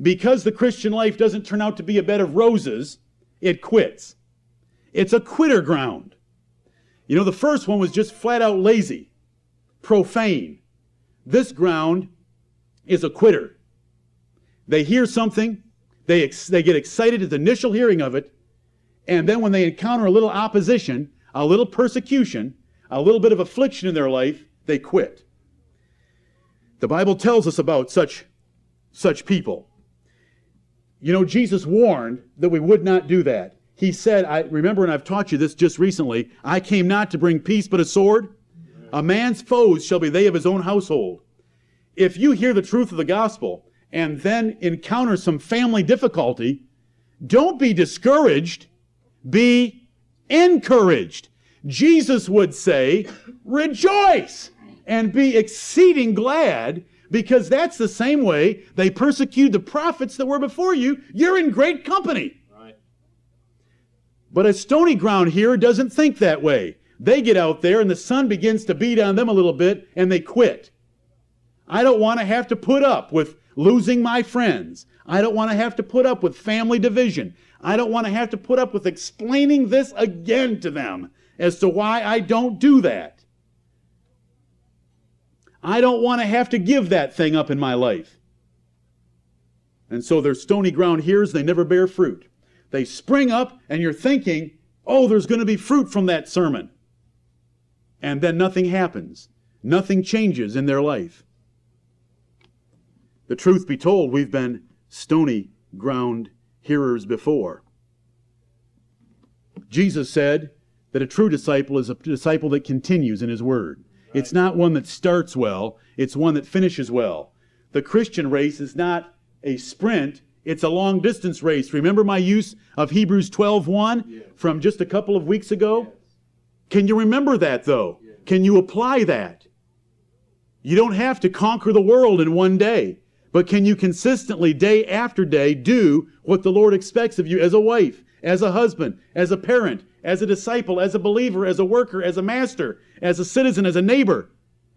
Because the Christian life doesn't turn out to be a bed of roses, it quits. It's a quitter ground. You know, the first one was just flat out lazy, profane. This ground is a quitter. They hear something, they, ex- they get excited at the initial hearing of it, and then when they encounter a little opposition, a little persecution, a little bit of affliction in their life, they quit. The Bible tells us about such, such people. You know, Jesus warned that we would not do that. He said, I remember, and I've taught you this just recently, I came not to bring peace but a sword. A man's foes shall be they of his own household. If you hear the truth of the gospel and then encounter some family difficulty, don't be discouraged, be encouraged. Jesus would say, Rejoice and be exceeding glad because that's the same way they persecuted the prophets that were before you. You're in great company. Right. But a stony ground here doesn't think that way. They get out there and the sun begins to beat on them a little bit and they quit. I don't want to have to put up with losing my friends. I don't want to have to put up with family division. I don't want to have to put up with explaining this again to them as to why I don't do that. I don't want to have to give that thing up in my life. And so there's stony ground here, they never bear fruit. They spring up, and you're thinking, oh, there's going to be fruit from that sermon. And then nothing happens. Nothing changes in their life. The truth be told, we've been stony ground hearers before. Jesus said, that a true disciple is a disciple that continues in his word. It's not one that starts well, it's one that finishes well. The Christian race is not a sprint, it's a long distance race. Remember my use of Hebrews 12:1 yes. from just a couple of weeks ago? Yes. Can you remember that though? Yes. Can you apply that? You don't have to conquer the world in one day, but can you consistently day after day do what the Lord expects of you as a wife, as a husband, as a parent, as a disciple, as a believer, as a worker, as a master, as a citizen, as a neighbor?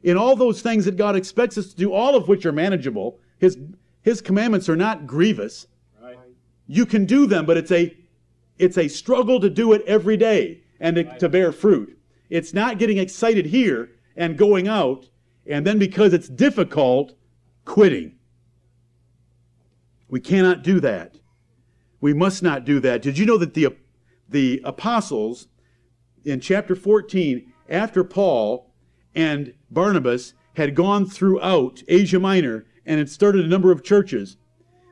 In all those things that God expects us to do, all of which are manageable, His his commandments are not grievous. Right. You can do them, but it's a it's a struggle to do it every day and to, right. to bear fruit. It's not getting excited here and going out and then because it's difficult, quitting. We cannot do that. We must not do that. Did you know that the, the apostles in chapter 14, after Paul and Barnabas had gone throughout Asia Minor and had started a number of churches.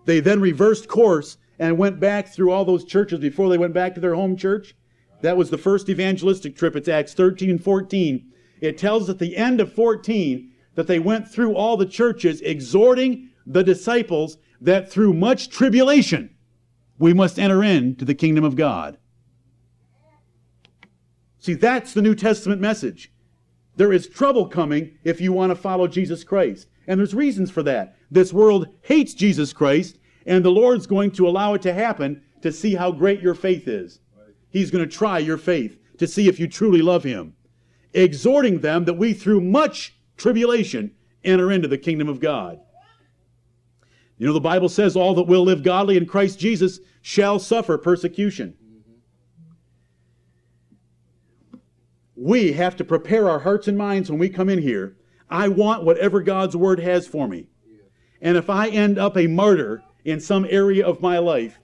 They then reversed course and went back through all those churches before they went back to their home church. That was the first evangelistic trip. It's Acts 13 and 14. It tells at the end of 14 that they went through all the churches, exhorting the disciples that through much tribulation we must enter into the kingdom of God. See, that's the New Testament message. There is trouble coming if you want to follow Jesus Christ. And there's reasons for that. This world hates Jesus Christ, and the Lord's going to allow it to happen to see how great your faith is. He's going to try your faith to see if you truly love Him, exhorting them that we, through much tribulation, enter into the kingdom of God. You know, the Bible says all that will live godly in Christ Jesus shall suffer persecution. We have to prepare our hearts and minds when we come in here I want whatever God's word has for me. And if I end up a martyr in some area of my life,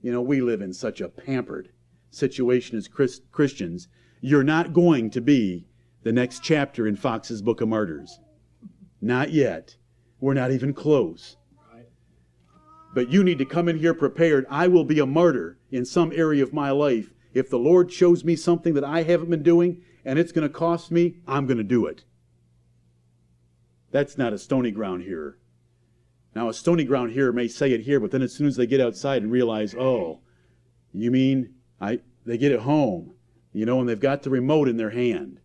you know, we live in such a pampered situation as Christ- Christians. You're not going to be the next chapter in Fox's Book of Martyrs. Not yet. We're not even close. But you need to come in here prepared. I will be a martyr in some area of my life. If the Lord shows me something that I haven't been doing and it's going to cost me, I'm going to do it. That's not a stony ground hearer. Now, a stony ground hearer may say it here, but then as soon as they get outside and realize, oh, you mean I, they get it home, you know, and they've got the remote in their hand.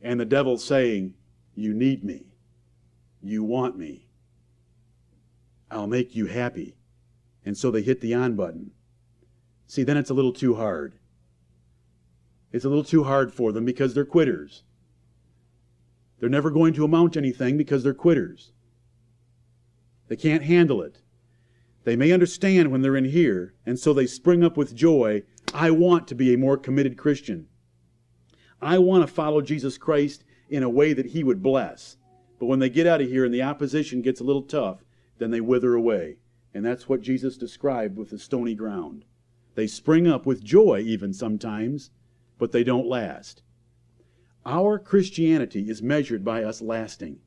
And the devil's saying, You need me. You want me. I'll make you happy. And so they hit the on button. See, then it's a little too hard. It's a little too hard for them because they're quitters. They're never going to amount to anything because they're quitters. They can't handle it. They may understand when they're in here, and so they spring up with joy. I want to be a more committed Christian. I want to follow Jesus Christ in a way that He would bless. But when they get out of here and the opposition gets a little tough, then they wither away. And that's what Jesus described with the stony ground. They spring up with joy, even sometimes, but they don't last. Our Christianity is measured by us lasting.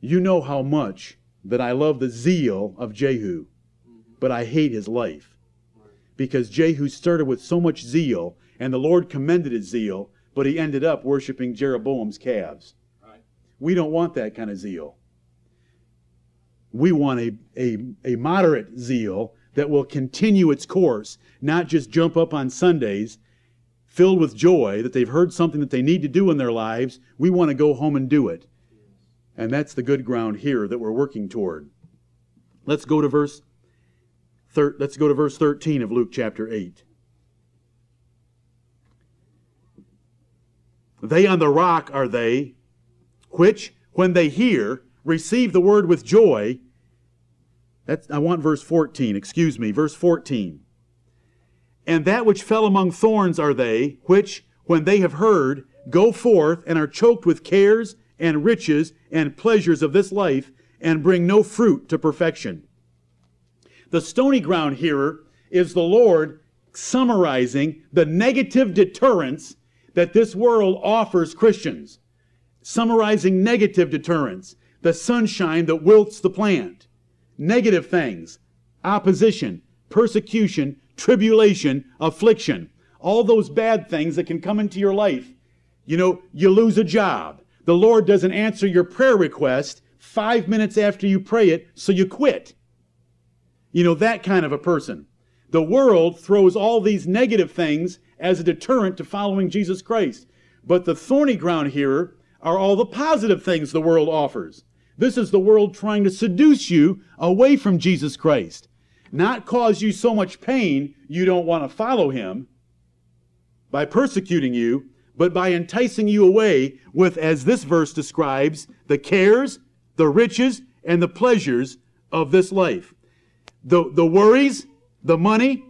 You know how much that I love the zeal of Jehu, but I hate his life. Because Jehu started with so much zeal, and the Lord commended his zeal, but he ended up worshiping Jeroboam's calves. We don't want that kind of zeal. We want a, a, a moderate zeal that will continue its course, not just jump up on Sundays filled with joy that they've heard something that they need to do in their lives, we want to go home and do it. And that's the good ground here that we're working toward. Let's go to verse thir- let's go to verse 13 of Luke chapter 8. They on the rock are they which when they hear receive the word with joy. That's I want verse 14, excuse me, verse 14. And that which fell among thorns are they, which, when they have heard, go forth and are choked with cares and riches and pleasures of this life, and bring no fruit to perfection. The stony ground hearer is the Lord summarizing the negative deterrence that this world offers Christians. Summarizing negative deterrence, the sunshine that wilts the plant. Negative things, opposition, persecution, tribulation, affliction. all those bad things that can come into your life. You know, you lose a job. The Lord doesn't answer your prayer request five minutes after you pray it, so you quit. You know, that kind of a person. The world throws all these negative things as a deterrent to following Jesus Christ. But the thorny ground here are all the positive things the world offers. This is the world trying to seduce you away from Jesus Christ, not cause you so much pain you don't want to follow him by persecuting you, but by enticing you away with, as this verse describes, the cares, the riches, and the pleasures of this life. The, the worries, the money,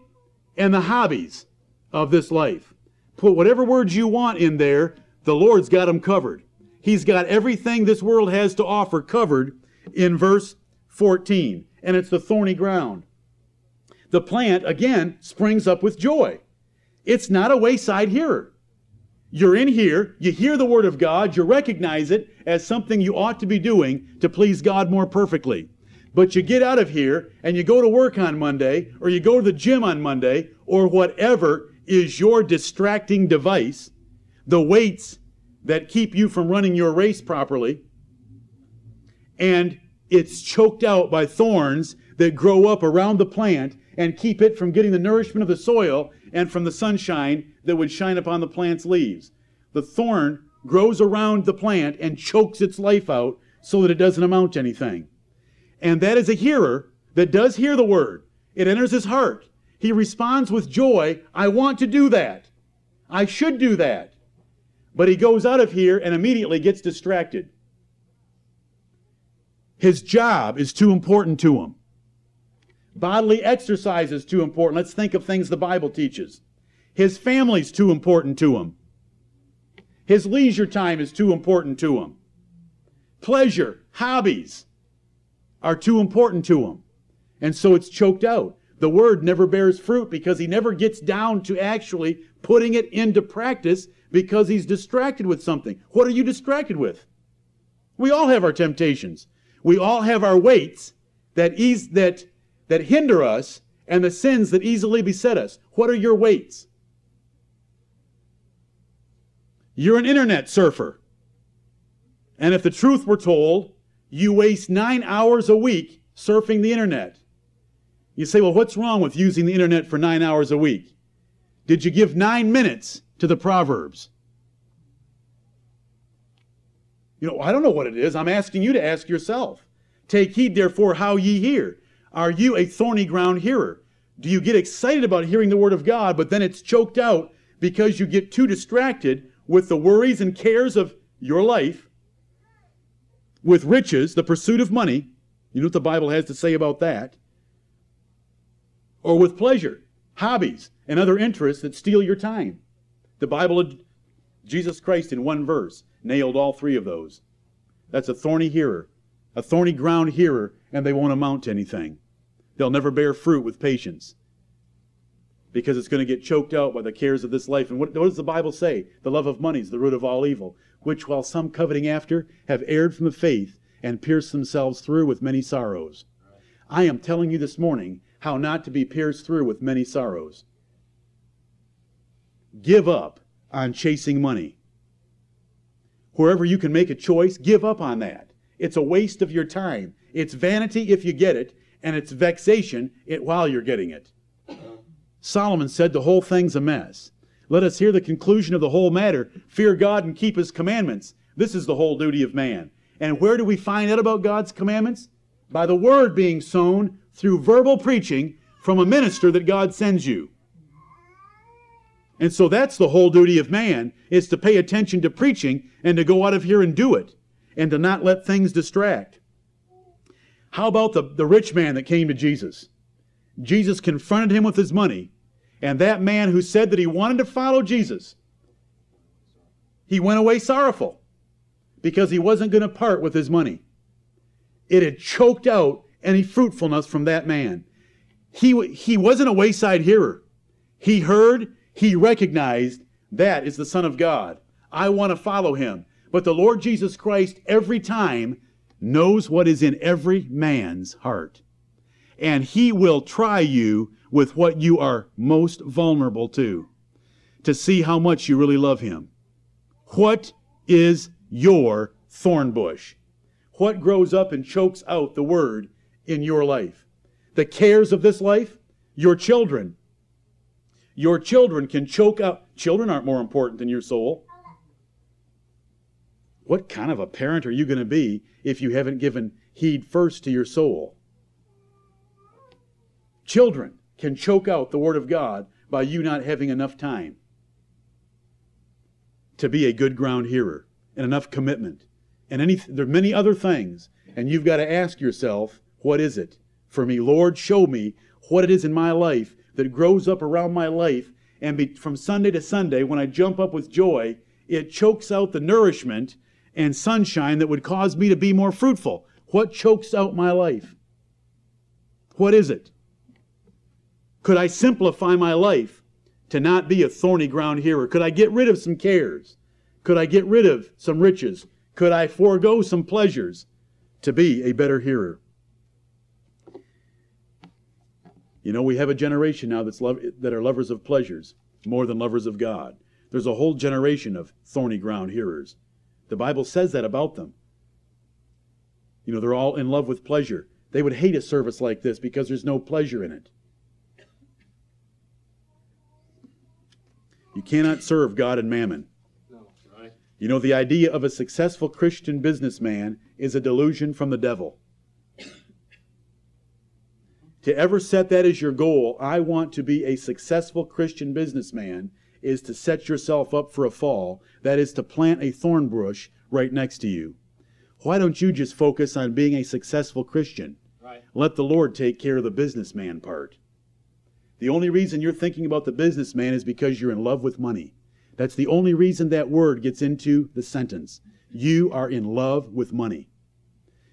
and the hobbies of this life. Put whatever words you want in there, the Lord's got them covered. He's got everything this world has to offer covered in verse 14, and it's the thorny ground. The plant, again, springs up with joy. It's not a wayside hearer. You're in here, you hear the Word of God, you recognize it as something you ought to be doing to please God more perfectly. But you get out of here and you go to work on Monday, or you go to the gym on Monday, or whatever is your distracting device, the weights that keep you from running your race properly. And it's choked out by thorns that grow up around the plant and keep it from getting the nourishment of the soil and from the sunshine that would shine upon the plant's leaves. The thorn grows around the plant and chokes its life out so that it doesn't amount to anything. And that is a hearer that does hear the word. It enters his heart. He responds with joy, I want to do that. I should do that. But he goes out of here and immediately gets distracted. His job is too important to him. Bodily exercise is too important. Let's think of things the Bible teaches. His family's too important to him. His leisure time is too important to him. Pleasure, hobbies are too important to him. And so it's choked out. The word never bears fruit because he never gets down to actually putting it into practice because he's distracted with something. What are you distracted with? We all have our temptations. We all have our weights that ease, that that hinder us and the sins that easily beset us. What are your weights? You're an internet surfer. And if the truth were told, you waste nine hours a week surfing the internet. You say, well, what's wrong with using the internet for nine hours a week? Did you give nine minutes to the Proverbs? You know, I don't know what it is. I'm asking you to ask yourself. Take heed, therefore, how ye hear. Are you a thorny ground hearer? Do you get excited about hearing the Word of God, but then it's choked out because you get too distracted with the worries and cares of your life, with riches, the pursuit of money? You know what the Bible has to say about that? Or with pleasure, hobbies, and other interests that steal your time. The Bible, of Jesus Christ in one verse, nailed all three of those. That's a thorny hearer, a thorny ground hearer, and they won't amount to anything. They'll never bear fruit with patience because it's going to get choked out by the cares of this life. And what, what does the Bible say? The love of money is the root of all evil, which while some coveting after have erred from the faith and pierced themselves through with many sorrows. I am telling you this morning how not to be pierced through with many sorrows. Give up on chasing money. Wherever you can make a choice, give up on that. It's a waste of your time. It's vanity if you get it, and it's vexation while you're getting it. Solomon said the whole thing's a mess. Let us hear the conclusion of the whole matter. Fear God and keep his commandments. This is the whole duty of man. And where do we find out about God's commandments? By the word being sown through verbal preaching from a minister that God sends you. And so that's the whole duty of man is to pay attention to preaching and to go out of here and do it and to not let things distract. How about the, the rich man that came to Jesus? Jesus confronted him with his money, and that man who said that he wanted to follow Jesus, he went away sorrowful because he wasn't going to part with his money. It had choked out any fruitfulness from that man. He, he wasn't a wayside hearer. He heard, he recognized that is the Son of God. I want to follow him. But the Lord Jesus Christ, every time, knows what is in every man's heart. And he will try you with what you are most vulnerable to. to see how much you really love Him. What is your thorn bush? What grows up and chokes out the Word in your life? The cares of this life? Your children. Your children can choke out. Children aren't more important than your soul. What kind of a parent are you going to be if you haven't given heed first to your soul? Children can choke out the Word of God by you not having enough time to be a good ground hearer and enough commitment. And any, there are many other things. And you've got to ask yourself, what is it for me? Lord, show me what it is in my life that grows up around my life. And be, from Sunday to Sunday, when I jump up with joy, it chokes out the nourishment and sunshine that would cause me to be more fruitful. What chokes out my life? What is it? Could I simplify my life to not be a thorny ground hearer? Could I get rid of some cares? Could I get rid of some riches? Could I forego some pleasures to be a better hearer? You know, we have a generation now that's love, that are lovers of pleasures more than lovers of God. There's a whole generation of thorny ground hearers. The Bible says that about them. You know, they're all in love with pleasure. They would hate a service like this because there's no pleasure in it. You cannot serve God and mammon. No. You know, the idea of a successful Christian businessman is a delusion from the devil. To ever set that as your goal, I want to be a successful Christian businessman, is to set yourself up for a fall. That is to plant a thorn bush right next to you. Why don't you just focus on being a successful Christian? Right. Let the Lord take care of the businessman part. The only reason you're thinking about the businessman is because you're in love with money. That's the only reason that word gets into the sentence. You are in love with money.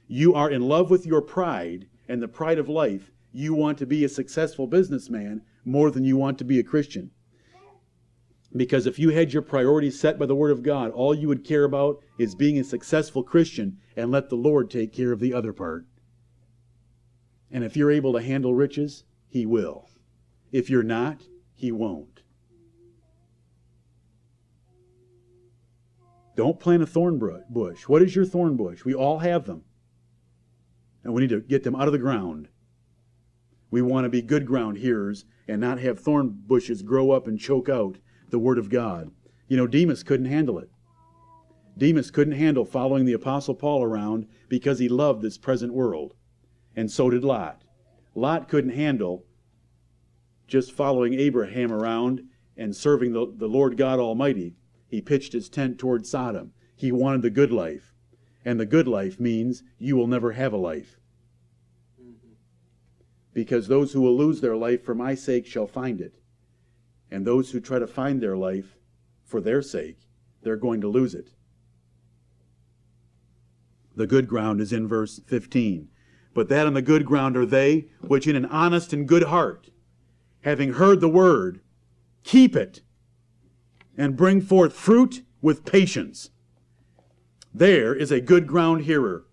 You are in love with your pride and the pride of life. You want to be a successful businessman more than you want to be a Christian. Because if you had your priorities set by the Word of God, all you would care about is being a successful Christian and let the Lord take care of the other part. And if you're able to handle riches, He will. If you're not, He won't. Don't plant a thorn bush. What is your thorn bush? We all have them. And we need to get them out of the ground. We want to be good ground hearers and not have thorn bushes grow up and choke out the Word of God. You know, Demas couldn't handle it. Demas couldn't handle following the Apostle Paul around because he loved this present world. And so did Lot. Lot couldn't handle just following Abraham around and serving the, the Lord God Almighty. He pitched his tent toward Sodom. He wanted the good life. And the good life means you will never have a life. Because those who will lose their life for my sake shall find it. And those who try to find their life for their sake, they're going to lose it. The good ground is in verse 15. But that on the good ground are they which in an honest and good heart, having heard the word, keep it and bring forth fruit with patience. There is a good ground hearer.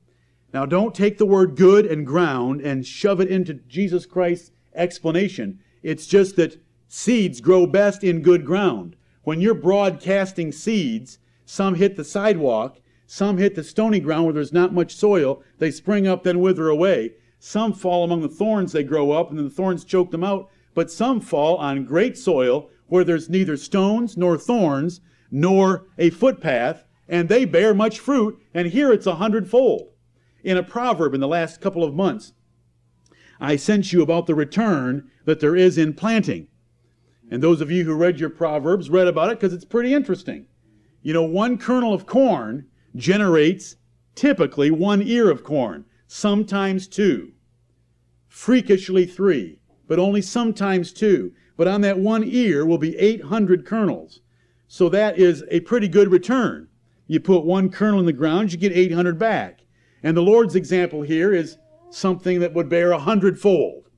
Now, don't take the word good and ground and shove it into Jesus Christ's explanation. It's just that seeds grow best in good ground. When you're broadcasting seeds, some hit the sidewalk, some hit the stony ground where there's not much soil. They spring up, then wither away. Some fall among the thorns, they grow up, and then the thorns choke them out. But some fall on great soil where there's neither stones nor thorns nor a footpath, and they bear much fruit, and here it's a hundredfold. In a proverb in the last couple of months, I sent you about the return that there is in planting. And those of you who read your Proverbs read about it because it's pretty interesting. You know, one kernel of corn generates typically one ear of corn, sometimes two, freakishly three, but only sometimes two. But on that one ear will be 800 kernels. So that is a pretty good return. You put one kernel in the ground, you get 800 back. And the Lord's example here is something that would bear a hundredfold.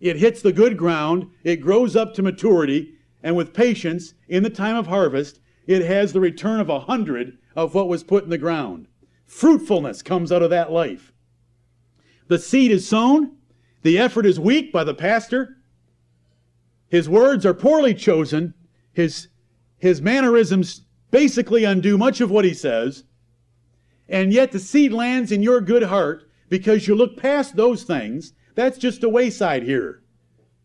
It hits the good ground, it grows up to maturity, and with patience, in the time of harvest, it has the return of a hundred of what was put in the ground. Fruitfulness comes out of that life. The seed is sown, the effort is weak by the pastor, his words are poorly chosen, his His mannerisms basically undo much of what he says. And yet the seed lands in your good heart because you look past those things. That's just a wayside here.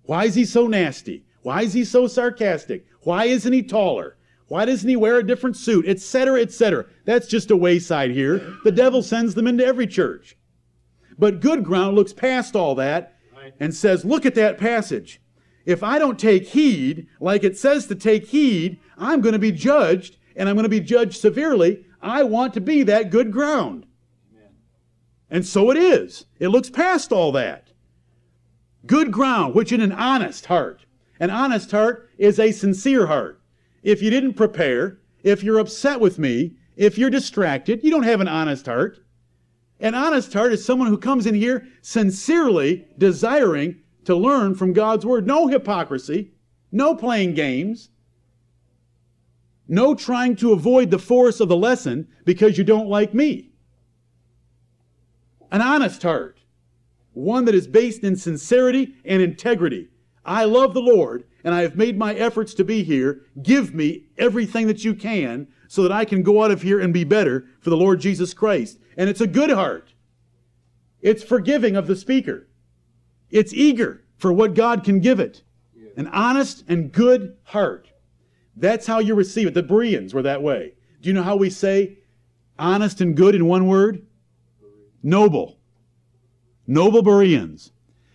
Why is he so nasty? Why is he so sarcastic? Why isn't he taller? Why doesn't he wear a different suit? Etc., etc. That's just a wayside here. The devil sends them into every church. But good ground looks past all that and says, look at that passage. If I don't take heed, like it says to take heed, I'm going to be judged, and I'm going to be judged severely. I want to be that good ground. And so it is. It looks past all that. Good ground, which in an honest heart. An honest heart is a sincere heart. If you didn't prepare, if you're upset with me, if you're distracted, you don't have an honest heart. An honest heart is someone who comes in here sincerely desiring to learn from God's Word. No hypocrisy, no playing games, no trying to avoid the force of the lesson because you don't like me. An honest heart, one that is based in sincerity and integrity. I love the Lord and I have made my efforts to be here. Give me everything that you can so that I can go out of here and be better for the Lord Jesus Christ. And it's a good heart. It's forgiving of the speaker. It's eager for what God can give it. An honest and good heart. That's how you receive it. The Bereans were that way. Do you know how we say honest and good in one word? Noble. Noble Bereans.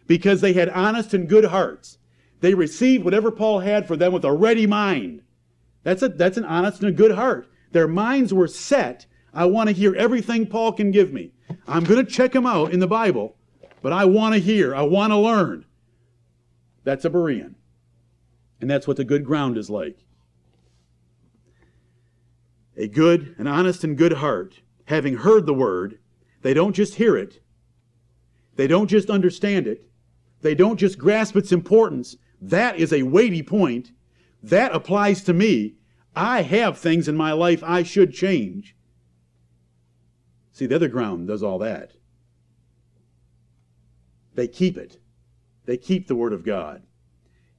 Because they had honest and good hearts. They received whatever Paul had for them with a ready mind. That's, a, that's an honest and a good heart. Their minds were set. I want to hear everything Paul can give me. I'm going to check him out in the Bible, but I want to hear. I want to learn. That's a Berean. And that's what the good ground is like. A good, an honest and good heart, having heard the word, they don't just hear it, they don't just understand it, they don't just grasp its importance, that is a weighty point. That applies to me. I have things in my life I should change. See, the other ground does all that. They keep it. They keep the Word of God.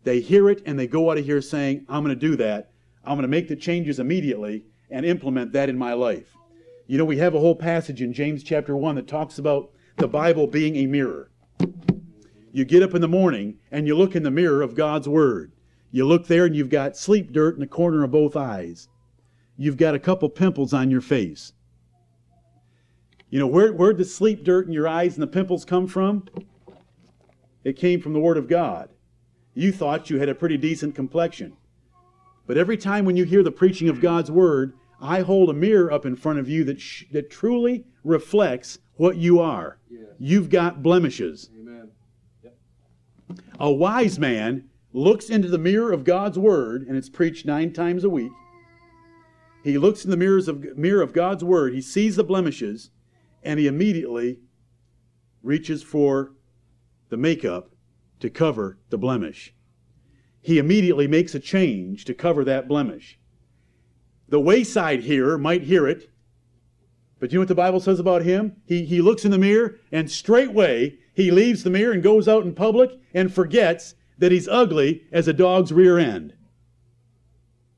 They hear it and they go out of here saying, I'm going to do that. I'm going to make the changes immediately and implement that in my life. You know, we have a whole passage in James chapter 1 that talks about the Bible being a mirror. You get up in the morning and you look in the mirror of God's Word. You look there and you've got sleep dirt in the corner of both eyes. You've got a couple pimples on your face. You know, where, where'd the sleep dirt in your eyes and the pimples come from? It came from the Word of God. You thought you had a pretty decent complexion. But every time when you hear the preaching of God's Word, I hold a mirror up in front of you that, sh- that truly reflects what you are. Yeah. You've got blemishes. Amen. A wise man looks into the mirror of God's Word, and it's preached nine times a week. He looks in the mirrors of, mirror of God's Word, he sees the blemishes, and he immediately reaches for the makeup to cover the blemish. He immediately makes a change to cover that blemish. The wayside hearer might hear it, but you know what the Bible says about him? He, he looks in the mirror and straightway he leaves the mirror and goes out in public and forgets that he's ugly as a dog's rear end.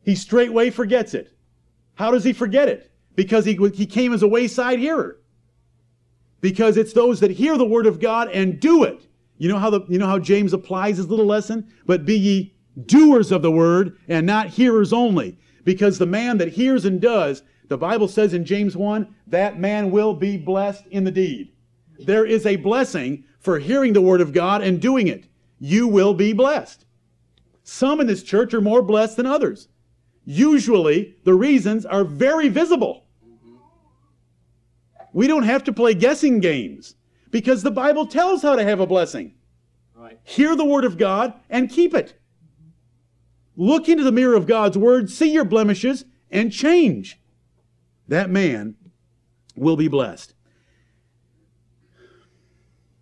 He straightway forgets it. How does he forget it? Because he, he came as a wayside hearer. Because it's those that hear the word of God and do it. You know how the, you know how James applies his little lesson? But be ye doers of the word and not hearers only. Because the man that hears and does, the Bible says in James 1, that man will be blessed in the deed. There is a blessing for hearing the Word of God and doing it. You will be blessed. Some in this church are more blessed than others. Usually, the reasons are very visible. We don't have to play guessing games because the Bible tells how to have a blessing. Right. Hear the Word of God and keep it. Look into the mirror of God's Word, see your blemishes, and change. That man will be blessed.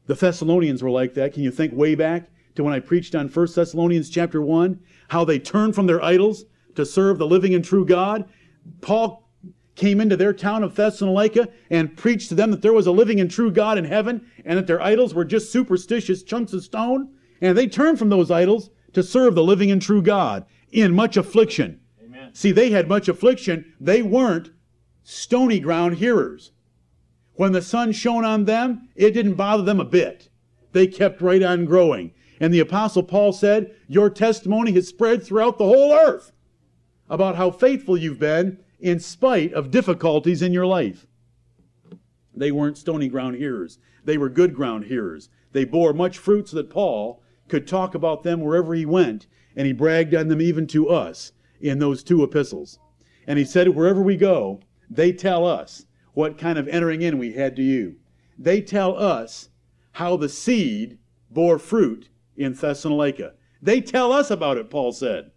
The Thessalonians were like that. Can you think way back to when I preached on 1 Thessalonians chapter 1? How they turned from their idols to serve the living and true God. Paul came into their town of Thessalonica and preached to them that there was a living and true God in heaven and that their idols were just superstitious chunks of stone. And they turned from those idols to serve the living and true God in much affliction. Amen. See, they had much affliction. They weren't stony ground hearers. When the sun shone on them, it didn't bother them a bit. They kept right on growing. And the Apostle Paul said, Your testimony has spread throughout the whole earth about how faithful you've been in spite of difficulties in your life. They weren't stony ground hearers, they were good ground hearers. They bore much fruit so that Paul could talk about them wherever he went, and he bragged on them even to us in those two epistles. And he said, Wherever we go, they tell us what kind of entering in we had to you. They tell us how the seed bore fruit in Thessalonica. They tell us about it, Paul said.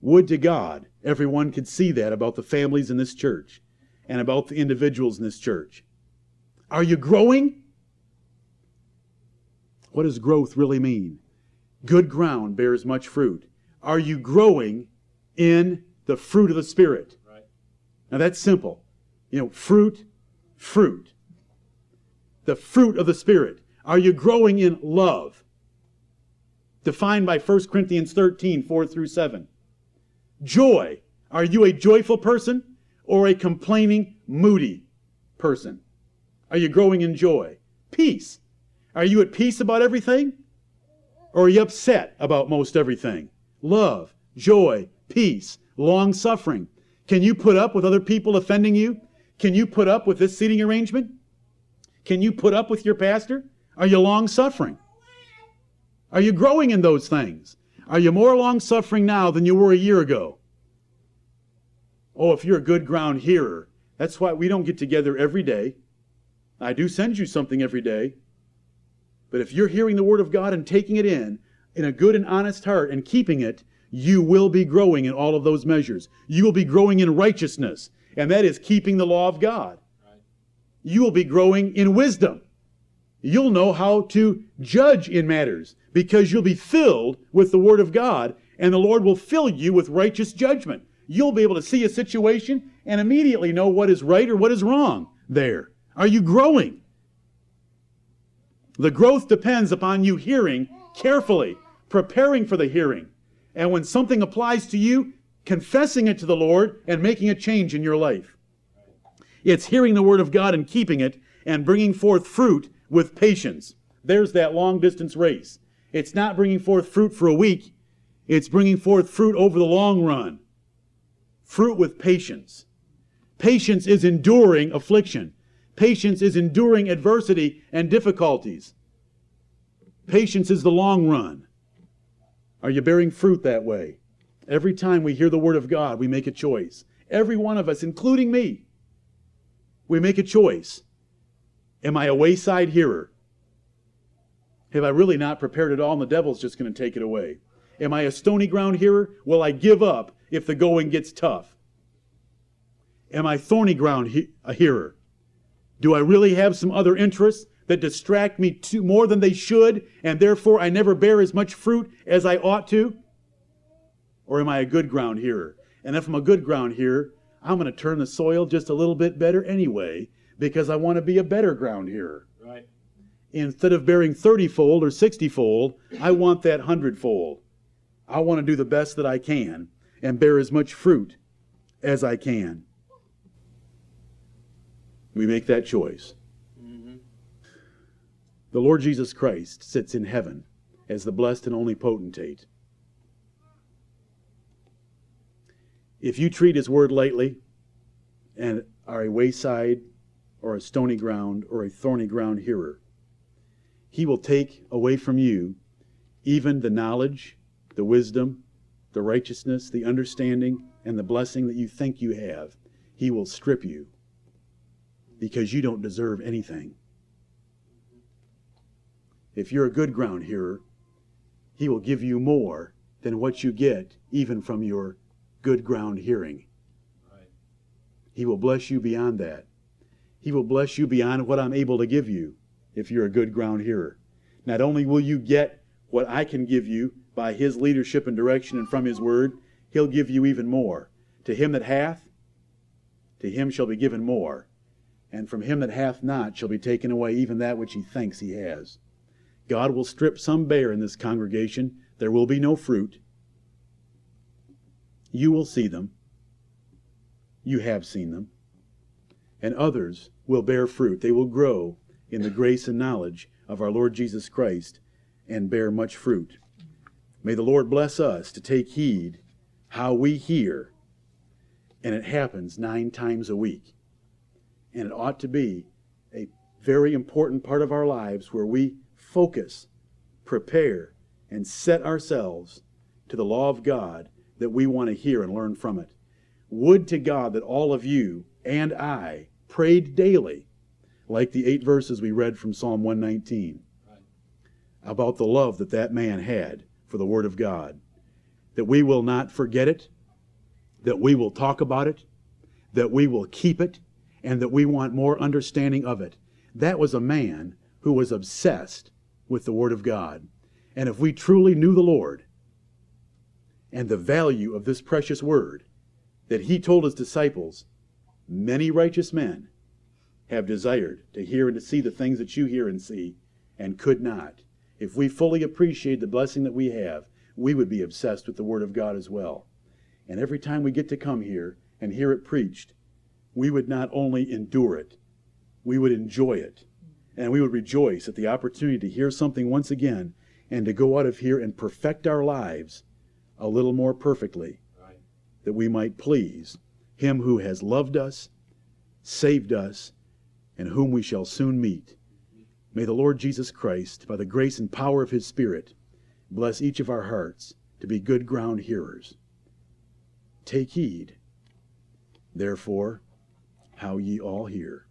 Would to God everyone could see that about the families in this church and about the individuals in this church. Are you growing? What does growth really mean? Good ground bears much fruit. Are you growing in the fruit of the Spirit? Right. Now that's simple. You know, fruit, fruit. The fruit of the Spirit. Are you growing in love? Defined by 1 Corinthians 13, 4 through 7. Joy. Are you a joyful person or a complaining, moody person? Are you growing in joy? Peace. Are you at peace about everything? Or are you upset about most everything? Love, joy, peace, long suffering. Can you put up with other people offending you? Can you put up with this seating arrangement? Can you put up with your pastor? Are you long suffering? Are you growing in those things? Are you more long suffering now than you were a year ago? Oh, if you're a good ground hearer, that's why we don't get together every day. I do send you something every day. But if you're hearing the Word of God and taking it in, in a good and honest heart and keeping it, you will be growing in all of those measures. You will be growing in righteousness, and that is keeping the law of God. You will be growing in wisdom. You'll know how to judge in matters because you'll be filled with the Word of God, and the Lord will fill you with righteous judgment. You'll be able to see a situation and immediately know what is right or what is wrong there. Are you growing? The growth depends upon you hearing carefully, preparing for the hearing, and when something applies to you, confessing it to the Lord and making a change in your life. It's hearing the Word of God and keeping it and bringing forth fruit with patience. There's that long distance race. It's not bringing forth fruit for a week, it's bringing forth fruit over the long run. Fruit with patience. Patience is enduring affliction. Patience is enduring adversity and difficulties. Patience is the long run. Are you bearing fruit that way? Every time we hear the Word of God, we make a choice. Every one of us, including me, we make a choice. Am I a wayside hearer? Have I really not prepared at all and the devil's just going to take it away? Am I a stony ground hearer? Will I give up if the going gets tough? Am I thorny ground he- a hearer? Do I really have some other interests that distract me too, more than they should, and therefore I never bear as much fruit as I ought to? Or am I a good ground hearer? And if I'm a good ground hearer, I'm going to turn the soil just a little bit better anyway because I want to be a better ground hearer. Right. Instead of bearing 30 fold or 60 fold, I want that 100 fold. I want to do the best that I can and bear as much fruit as I can. We make that choice. Mm-hmm. The Lord Jesus Christ sits in heaven as the blessed and only potentate. If you treat his word lightly and are a wayside or a stony ground or a thorny ground hearer, he will take away from you even the knowledge, the wisdom, the righteousness, the understanding, and the blessing that you think you have. He will strip you because you don't deserve anything. If you're a good ground hearer, He will give you more than what you get even from your good ground hearing. Right. He will bless you beyond that. He will bless you beyond what I'm able to give you if you're a good ground hearer. Not only will you get what I can give you by His leadership and direction and from His word, He'll give you even more. To him that hath, to him shall be given more and from him that hath not shall be taken away even that which he thinks he has. God will strip some bare in this congregation. There will be no fruit. You will see them. You have seen them. And others will bear fruit. They will grow in the grace and knowledge of our Lord Jesus Christ and bear much fruit. May the Lord bless us to take heed how we hear. And it happens nine times a week. And it ought to be a very important part of our lives where we focus, prepare, and set ourselves to the law of God that we want to hear and learn from it. Would to God that all of you and I prayed daily, like the eight verses we read from Psalm 119, about the love that that man had for the Word of God. That we will not forget it, that we will talk about it, that we will keep it, and that we want more understanding of it. That was a man who was obsessed with the Word of God. And if we truly knew the Lord and the value of this precious Word that He told His disciples, many righteous men have desired to hear and to see the things that you hear and see and could not. If we fully appreciate the blessing that we have, we would be obsessed with the Word of God as well. And every time we get to come here and hear it preached, we would not only endure it, we would enjoy it. And we would rejoice at the opportunity to hear something once again and to go out of here and perfect our lives a little more perfectly, right. that we might please Him who has loved us, saved us, and whom we shall soon meet. May the Lord Jesus Christ, by the grace and power of His Spirit, bless each of our hearts to be good ground hearers. Take heed, therefore, how ye all hear.